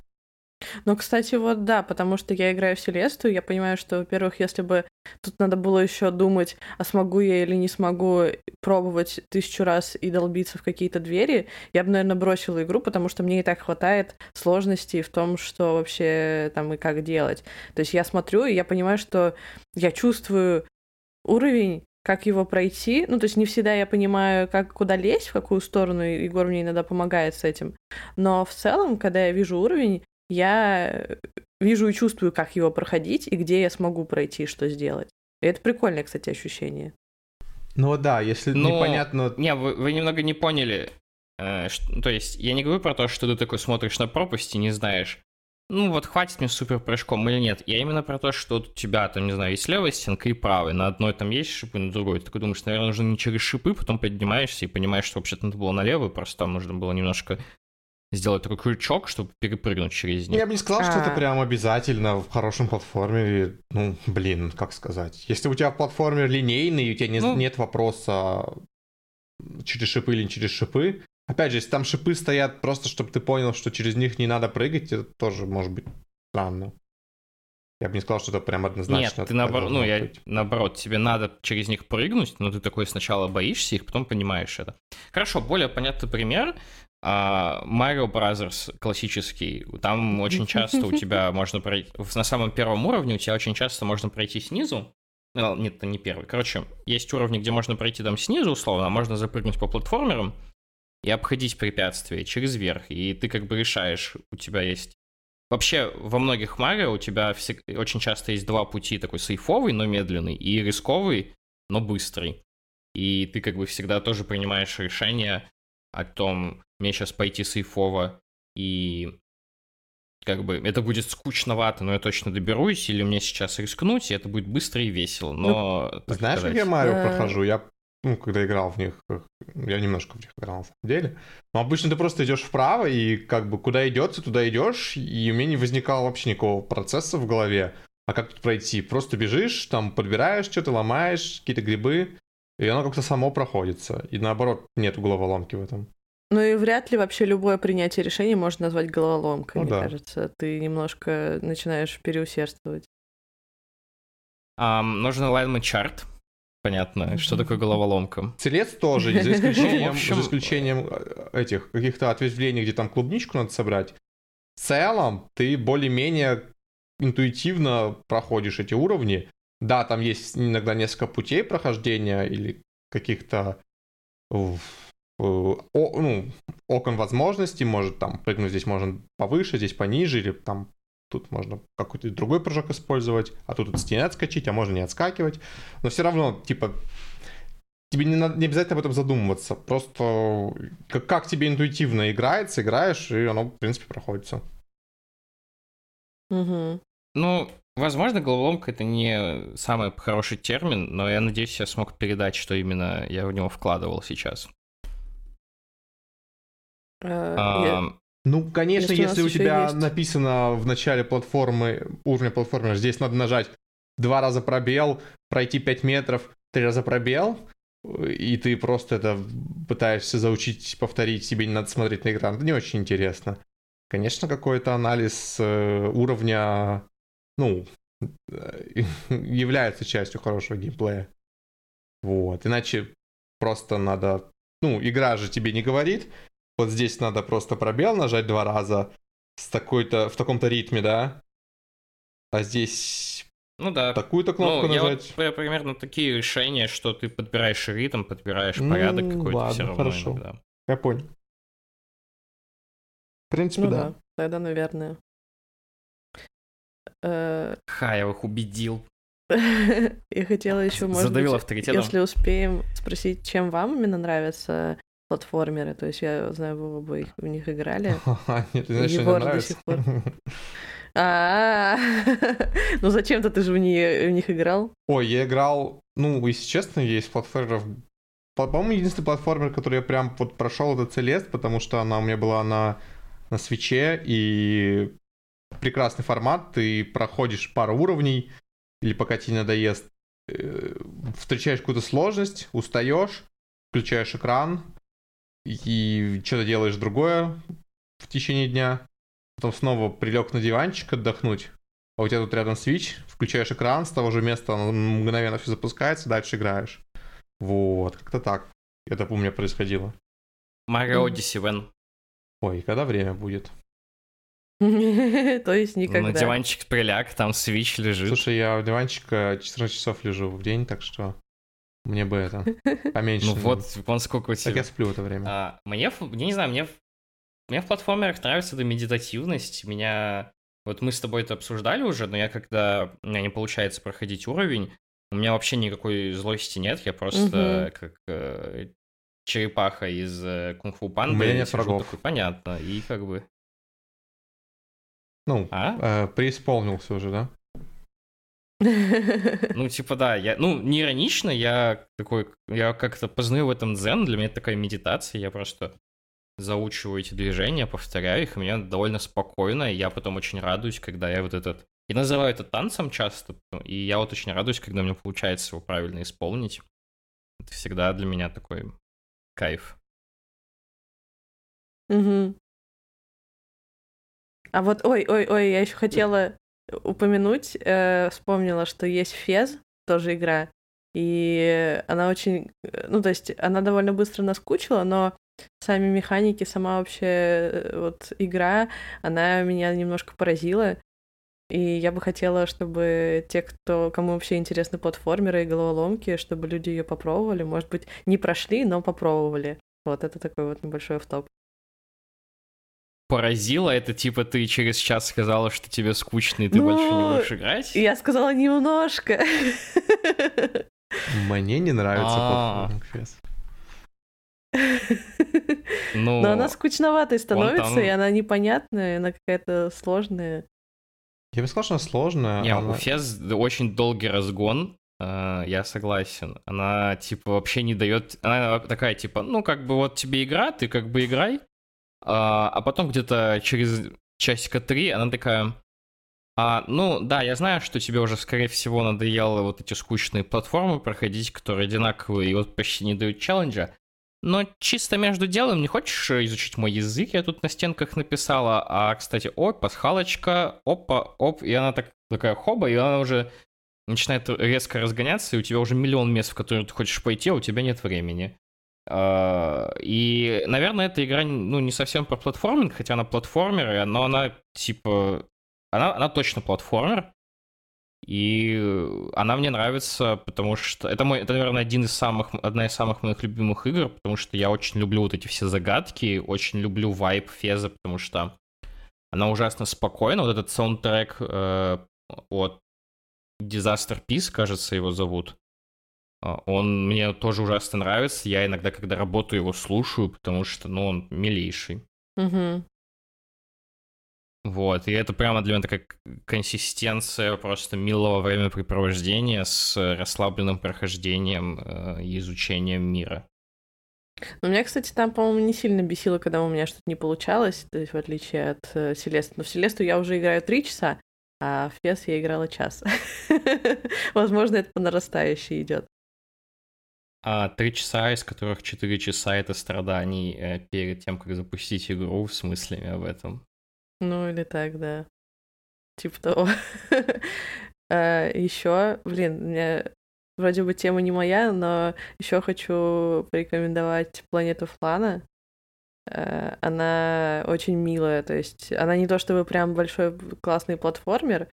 Ну, кстати, вот да, потому что я играю в Селесту, я понимаю, что, во-первых, если бы тут надо было еще думать, а смогу я или не смогу пробовать тысячу раз и долбиться в какие-то двери, я бы, наверное, бросила игру, потому что мне и так хватает сложностей в том, что вообще там и как делать. То есть я смотрю, и я понимаю, что я чувствую уровень, как его пройти. Ну, то есть не всегда я понимаю, как куда лезть, в какую сторону. Егор мне иногда помогает с этим. Но в целом, когда я вижу уровень, я вижу и чувствую, как его проходить, и где я смогу пройти, что сделать. И это прикольное, кстати, ощущение. Ну да, если Но... непонятно... Не, вы, вы немного не поняли. Э, что, то есть, я не говорю про то, что ты такой смотришь на пропасть и не знаешь, ну вот хватит мне супер прыжком или нет. Я именно про то, что у тебя там, не знаю, есть левая стенка и правая. На одной там есть шипы, на другой. Ты такой думаешь, наверное, нужно не через шипы, потом поднимаешься и понимаешь, что вообще-то надо было на левую, просто там нужно было немножко сделать такой крючок, чтобы перепрыгнуть через них. Я бы не сказал, что это а. прям обязательно в хорошем платформере. Ну, блин, как сказать. Если у тебя платформер линейный, и у тебя не, ну... нет вопроса через шипы или не через шипы, Опять же, если там шипы стоят просто, чтобы ты понял, что через них не надо прыгать, это тоже может быть странно. Я бы не сказал, что это прям однозначно. Нет, ты наоборот, ну, я, наоборот, тебе надо через них прыгнуть, но ты такой сначала боишься их, потом понимаешь это. Хорошо, более понятный пример. А, Mario Brothers классический, там очень часто у тебя можно пройти, на самом первом уровне у тебя очень часто можно пройти снизу, ну, нет, это не первый. Короче, есть уровни, где можно пройти там снизу, условно, а можно запрыгнуть по платформерам, и обходить препятствия через верх. И ты как бы решаешь, у тебя есть... Вообще, во многих Марио у тебя всег... очень часто есть два пути, такой сейфовый, но медленный, и рисковый, но быстрый. И ты как бы всегда тоже принимаешь решение о том, мне сейчас пойти сейфово, и как бы это будет скучновато, но я точно доберусь, или мне сейчас рискнуть, и это будет быстро и весело. Но, ну, знаешь, сказать... как я Марио э, прохожу? Я ну, когда играл в них, я немножко в них играл на самом деле. Но обычно ты просто идешь вправо, и как бы куда идется, туда идешь, и у меня не возникало вообще никакого процесса в голове. А как тут пройти? Просто бежишь, там подбираешь что-то, ломаешь, какие-то грибы, и оно как-то само проходится. И наоборот, нет головоломки в этом. Ну и вряд ли вообще любое принятие решения можно назвать головоломкой, ну, мне да. кажется. Ты немножко начинаешь переусердствовать. Um, нужен alignment чарт понятно, что такое головоломка. Телец тоже, за исключением, общем... за исключением э, этих каких-то ответвлений, где там клубничку надо собрать. В целом, ты более-менее интуитивно проходишь эти уровни. Да, там есть иногда несколько путей прохождения или каких-то о, ну, окон возможностей, может там прыгнуть здесь можно повыше, здесь пониже, или там Тут можно какой-то другой прыжок использовать, а тут от стены отскочить, а можно не отскакивать. Но все равно, типа, тебе не, надо, не обязательно об этом задумываться. Просто как, как тебе интуитивно играется, играешь, и оно, в принципе, проходится. Угу. Ну, возможно, головоломка это не самый хороший термин, но я надеюсь, я смог передать, что именно я в него вкладывал сейчас. А, ну, конечно, если, если у тебя есть... написано в начале платформы, уровня платформы, здесь надо нажать два раза пробел, пройти 5 метров, три раза пробел, и ты просто это пытаешься заучить, повторить, себе не надо смотреть на экран, это не очень интересно. Конечно, какой-то анализ э, уровня, ну, э, является частью хорошего геймплея. Вот, иначе просто надо... Ну, игра же тебе не говорит, вот здесь надо просто пробел нажать два раза с такой-то, в таком-то ритме, да? А здесь ну да. Такую-то кнопку ну, нажать. Я вот примерно такие решения, что ты подбираешь ритм, подбираешь ну, порядок какой-то ладно, все равно. Хорошо. Иногда. Я понял. В принципе, ну, да. да. Тогда, наверное. Э, Ха, я их убедил. Я хотела еще, может Задавил быть, авторитетом. если успеем спросить, чем вам именно нравится платформеры. То есть я знаю, вы оба в них играли. Нет, ты знаешь, Егор до сих пор. А, ну зачем-то ты же в них играл? Ой, я играл, ну, если честно, есть платформеров по-моему, единственный платформер, который я прям вот прошел, это Целест, потому что она у меня была на, на свече, и прекрасный формат, ты проходишь пару уровней, или пока тебе надоест, э, встречаешь какую-то сложность, устаешь, включаешь экран, и что-то делаешь другое в течение дня, потом снова прилег на диванчик отдохнуть, а у тебя тут рядом свич, включаешь экран, с того же места он мгновенно все запускается, дальше играешь. Вот, как-то так. Это у меня происходило. Mario Odyssey When. Ой, когда время будет? То есть никогда. На диванчик приляг, там свич лежит. Слушай, я в диванчик 14 часов лежу в день, так что Мне бы это поменьше. Ну вот, вон сколько у тебя. Так я сплю в это время. А, мне, я не знаю, мне, в- мне в платформерах нравится эта медитативность. Меня... Вот мы с тобой это обсуждали уже, но я когда у меня не получается проходить уровень, у меня вообще никакой злости нет, я просто как э, черепаха из э, кунг-фу панды. У меня нет врагов. такой, понятно, и как бы... Ну, А? э, преисполнился уже, да? Ну, типа, да, я, ну, не иронично, я такой, я как-то познаю в этом дзен, для меня это такая медитация, я просто заучиваю эти движения, повторяю их, и мне довольно спокойно, и я потом очень радуюсь, когда я вот этот... Я называю это танцем часто, ну, и я вот очень радуюсь, когда мне получается его правильно исполнить. Это всегда для меня такой кайф. Мгм. А вот, ой, ой, ой, я еще хотела упомянуть, э, вспомнила, что есть Фез, тоже игра, и она очень, э, ну, то есть она довольно быстро наскучила, но сами механики, сама вообще э, вот игра, она меня немножко поразила, и я бы хотела, чтобы те, кто, кому вообще интересны платформеры и головоломки, чтобы люди ее попробовали, может быть, не прошли, но попробовали. Вот это такой вот небольшой автоп. Поразило это, типа, ты через час сказала, что тебе скучно, и ты больше не Ну, будешь играть? Я сказала немножко. Мне не нравится А. фес. Ну, Но она скучноватой становится, там- и она непонятная, она какая-то сложная. Я бы сказал, что она сложная. Не, она- у Фез очень долгий разгон, э, я согласен. Она, типа, вообще не дает... Она такая, типа, ну, как бы вот тебе игра, ты как бы играй. А а потом где-то через часика три она такая... «А, ну, да, я знаю, что тебе уже, скорее всего, надоело вот эти скучные платформы проходить, которые одинаковые и вот почти не дают челленджа. Но чисто между делом не хочешь изучить мой язык? Я тут на стенках написала. А, кстати, ой, пасхалочка, опа, оп. И она так, такая хоба, и она уже начинает резко разгоняться, и у тебя уже миллион мест, в которые ты хочешь пойти, а у тебя нет времени. А, И, наверное, эта игра ну, не совсем про платформинг, хотя она платформер, но она типа... Она, она точно платформер. И она мне нравится, потому что это мой, это, наверное, один из самых, одна из самых моих любимых игр, потому что я очень люблю вот эти все загадки, очень люблю вайп Феза, потому что она ужасно спокойна. Вот этот саундтрек э, от Disaster Peace, кажется, его зовут. А, Он мне тоже ужасно нравится. Я иногда, когда работаю, его слушаю, потому что, ну, он милейший. Мгм. Вот, и это прямо для меня такая консистенция просто милого времяпрепровождения с расслабленным прохождением э, и изучением мира. Но меня, кстати, там, по-моему, не сильно бесило, когда у меня что-то не получалось, то есть в отличие от э, Селесты. Но в Селесту я уже играю три часа, а в Фес я играла час. Возможно, это по нарастающей идет. А три часа, из которых четыре часа это страданий э, перед тем, как запустить игру, с мыслями об этом. Ну, или так, да. Типа того. Еще, блин, меня вроде бы тема не моя, но еще хочу порекомендовать планету Флана. Э, Она очень милая, то есть она не то чтобы прям большой классный платформер,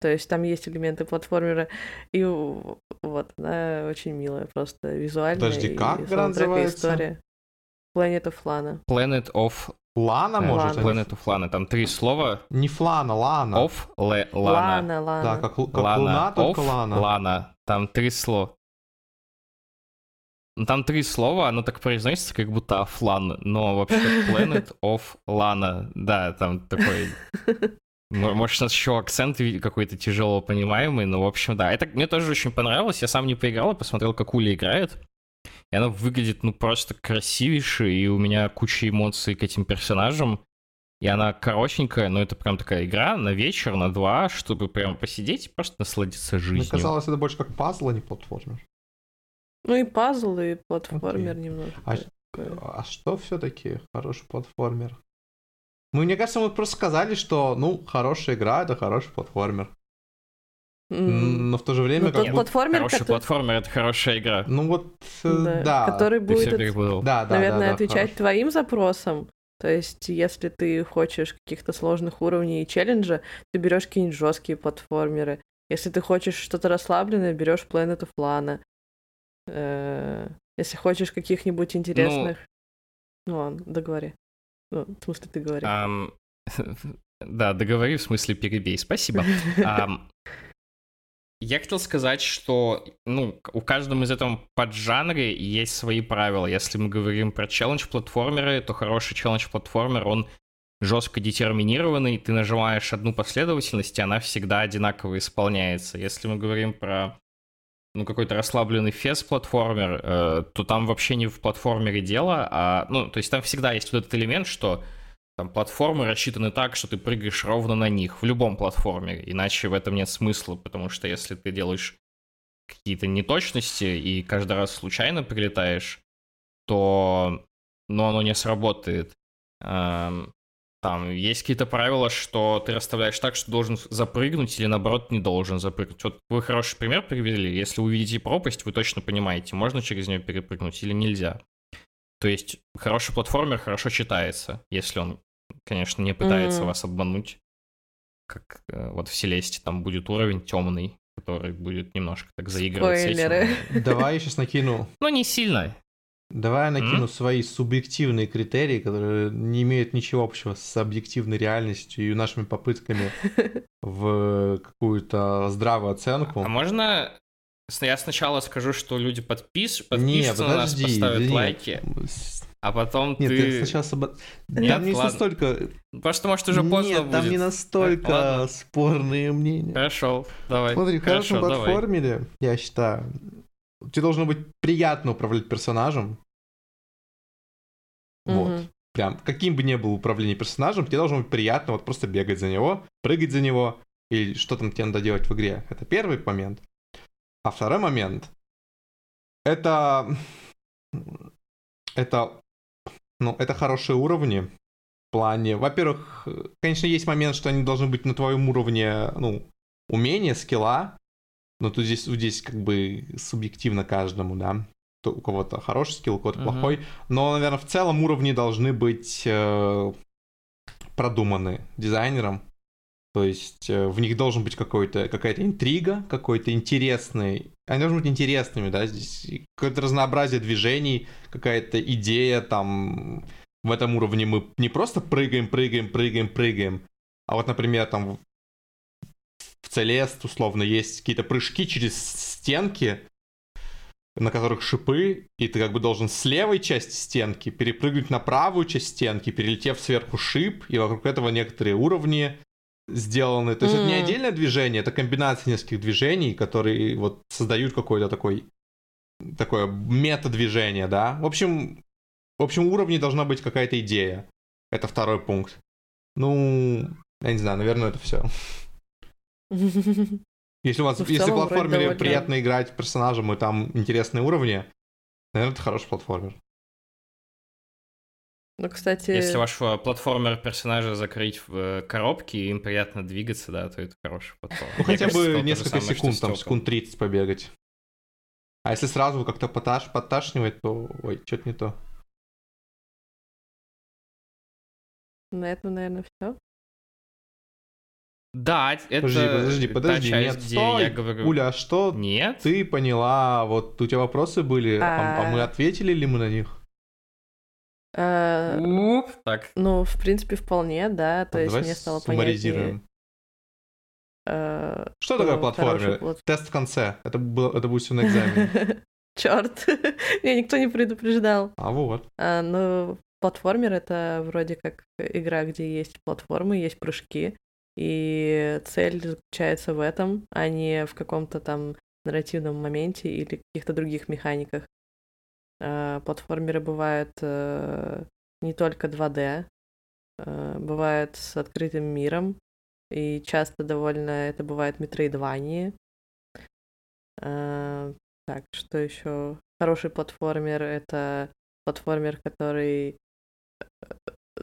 то есть там есть элементы платформера, и вот, она очень милая, просто визуально. Подожди, как игра называется? история. Планета Флана. Planet of... Лана, э, может? Лана. Planet of Lana. Там три слова. Не Флана, Лана. Of, le, Lana. Лана, Лана. Да, как, как Лана. Луна, только Of, Лана. Лана. Там три слова. Ну, Там три слова, оно так произносится, как будто Афлан, но вообще Planet of Lana. Да, там такой... Может, сейчас еще акцент какой-то тяжело понимаемый, но, в общем, да. Это мне тоже очень понравилось. Я сам не поиграл, я посмотрел, как Уля играет. И она выглядит, ну, просто красивейше, и у меня куча эмоций к этим персонажам. И она коротенькая, но это прям такая игра на вечер, на два, чтобы прям посидеть и просто насладиться Мне жизнью. казалось, это больше как пазл, а не платформер. Ну и пазл, и платформер Окей. немножко. А, а что все-таки хороший платформер? Мы, мне кажется, мы просто сказали, что, ну, хорошая игра — это хороший платформер. Но в то же время Ну, как тот бы... платформер, Хороший который- платформер — это хорошая игра. Ну вот, э, да, да. который Ты все будет. Да, да, наверное, да, да, отвечать хороший. твоим запросам. То есть, если ты хочешь каких-то сложных уровней и челленджа, ты берешь какие-нибудь жесткие платформеры. Если ты хочешь что-то расслабленное, берешь Planet of Lana. Э, если хочешь каких-нибудь интересных... Ну, ладно, договори. Ну, в смысле, ты говори. Ам, Да, договори, в смысле перебей. Спасибо. Ам, Я хотел сказать, что ну, у каждого из этого поджанре есть свои правила. Если мы говорим про челлендж-платформеры, то хороший челлендж-платформер, он жестко детерминированный, ты нажимаешь одну последовательность, и она всегда одинаково исполняется. Если мы говорим про ну, какой-то расслабленный фест-платформер, э, то там вообще не в платформере дело, а, ну, то есть там всегда есть вот этот элемент, что там платформы рассчитаны так, что ты прыгаешь ровно на них, в любом платформе, иначе в этом нет смысла, потому что если ты делаешь какие-то неточности и каждый раз случайно прилетаешь, то ну, оно не сработает. Эм, Там есть какие-то правила, что ты расставляешь так, что должен запрыгнуть или наоборот не должен запрыгнуть. Вот вы хороший пример привели. Если увидите пропасть, вы точно понимаете, можно через нее перепрыгнуть или нельзя. То есть хороший платформер хорошо читается, если он конечно, не пытается Мгм. вас обмануть. Как э, вот в Селесте там будет уровень темный, который будет немножко так заигрывать с Спойлеры. этим. Давай я сейчас накину. Ну, не сильно. Давай я накину М? свои субъективные критерии, которые не имеют ничего общего с объективной реальностью и нашими попытками в какую-то здравую оценку. А можно я сначала скажу, что люди подпис... Не, подпишутся на нас, подожди, поставят нет. лайки, а потом Нет, ты... ты сначала... соба- Нет, Там не ладно. настолько... Просто, может, уже поздно Нет, там будет. не настолько Так, ладно. спорные мнения. Хорошо, давай. Смотри, в хорошем платформере, я считаю, тебе должно быть приятно управлять персонажем. Вот. Мгм. Прям, каким бы ни было управление персонажем, тебе должно быть приятно вот просто бегать за него, прыгать за него, или что там тебе надо делать в игре. Это первый момент. А второй момент, это, это, ну, это хорошие уровни. В плане, во-первых, конечно, есть момент, что они должны быть на твоем уровне, ну, умения, скилла, но тут здесь, здесь как бы субъективно каждому, да. То у кого-то хороший скилл, у кого-то Мгм. плохой. Но, наверное, в целом уровни должны быть э, продуманы дизайнером. То есть э, в них должен быть какой-то, какая-то интрига, какой-то интересный... Они должны быть интересными, да, здесь какое-то разнообразие движений, какая-то идея там... В этом уровне мы не просто прыгаем, прыгаем, прыгаем, прыгаем, а вот, например, там в Целест, условно, есть какие-то прыжки через стенки, на которых шипы, и ты как бы должен с левой части стенки перепрыгнуть на правую часть стенки, перелетев сверху шип, и вокруг этого некоторые уровни сделаны. То есть это не отдельное движение, это комбинация нескольких движений, которые вот создают какой-то такой такое мета-движение, да. В общем, в общем, уровне должна быть какая-то идея. Это второй пункт. Ну, я не знаю, наверное, это все. Если у вас, Ну, в если в платформере довольно- приятно играть персонажем и там интересные уровни, наверное, это хороший платформер. Ну, кстати, Если ваш э, платформер персонажа закрыть в э, коробке, и им приятно двигаться, да, то это хороший платформер. Ну, хотя бы несколько секунд, там, секунд 30 побегать. А если сразу как-то поташ, подташнивает, то, ой, что-то не то. на этом, наверное, все. Да, это Подожди, подожди, та подожди, часть, нет, стой! я говорю... Уля, а что Нет? ты поняла? Вот у тебя вопросы были, а, а мы А. ответили ли мы на них? Э, Уп, Так, Ну, в принципе, вполне, да. То есть Давай мне стало понятнее. суммаризируем. э, Что такое платформер? плат- Тест в конце. Это, было, это будет все на экзамене. Черт, меня никто не предупреждал. А вот. А, ну, платформер это вроде как игра, где есть платформы, есть прыжки, и цель заключается в этом, а не в каком-то там нарративном моменте или каких-то других механиках. А, платформеры бывают э, не только 2D, э, бывают с открытым миром, и часто довольно это бывает метроидвании. А, так, что еще? Хороший платформер это платформер, который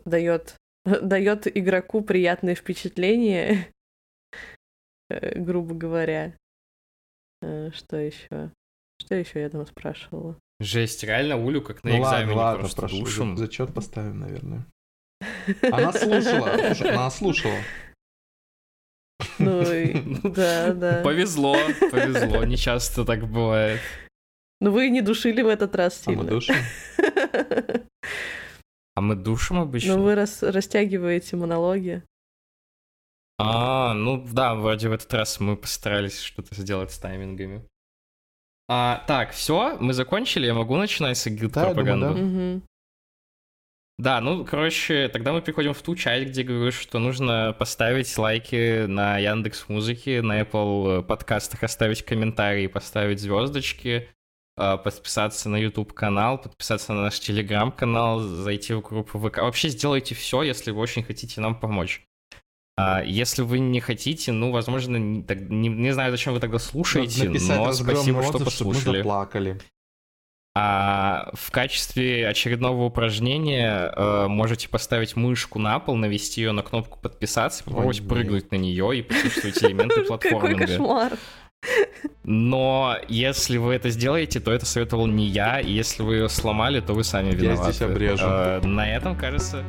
дает дает игроку приятные впечатления, э, грубо говоря. Э, Что еще? Что еще я там спрашивала? жесть, реально Улю как на Ну экзамене ладно, ладно, просто прошу. душим. за- Зачет поставим, наверное. Она слушала. Слушай, она слушала. Ну, да, да. Повезло, повезло, не часто так бывает. Ну вы не душили в этот раз А мы сильно. душим? А мы душим обычно? Ну вы рас- растягиваете монологи. А, ну да, вроде в этот раз мы постарались что-то сделать с таймингами. А, так, все, мы закончили, я могу начинать с Да, думаю, пропаганду? да. Мгм. Да, ну, короче, тогда мы переходим в ту часть, где говорю, что нужно поставить лайки на Яндекс Музыке, на Apple подкастах оставить комментарии, поставить звездочки, э, подписаться на YouTube канал, подписаться на наш Telegram канал, зайти в группу ВК. Вообще сделайте все, если вы очень хотите нам помочь. А если вы не хотите, ну, возможно, не, не- не знаю, зачем вы тогда слушаете, Написать но спасибо, что отзыв, чтобы мы послушали. заплакали. А в качестве очередного упражнения э, можете поставить мышку на пол, навести ее на кнопку подписаться, попробовать нет. прыгнуть на нее и почувствовать элементы Какой платформинга. кошмар. Но если вы это сделаете, то это советовал не я, и если вы ее сломали, то вы сами Я виноваты. здесь обрежу. Э, на этом, кажется,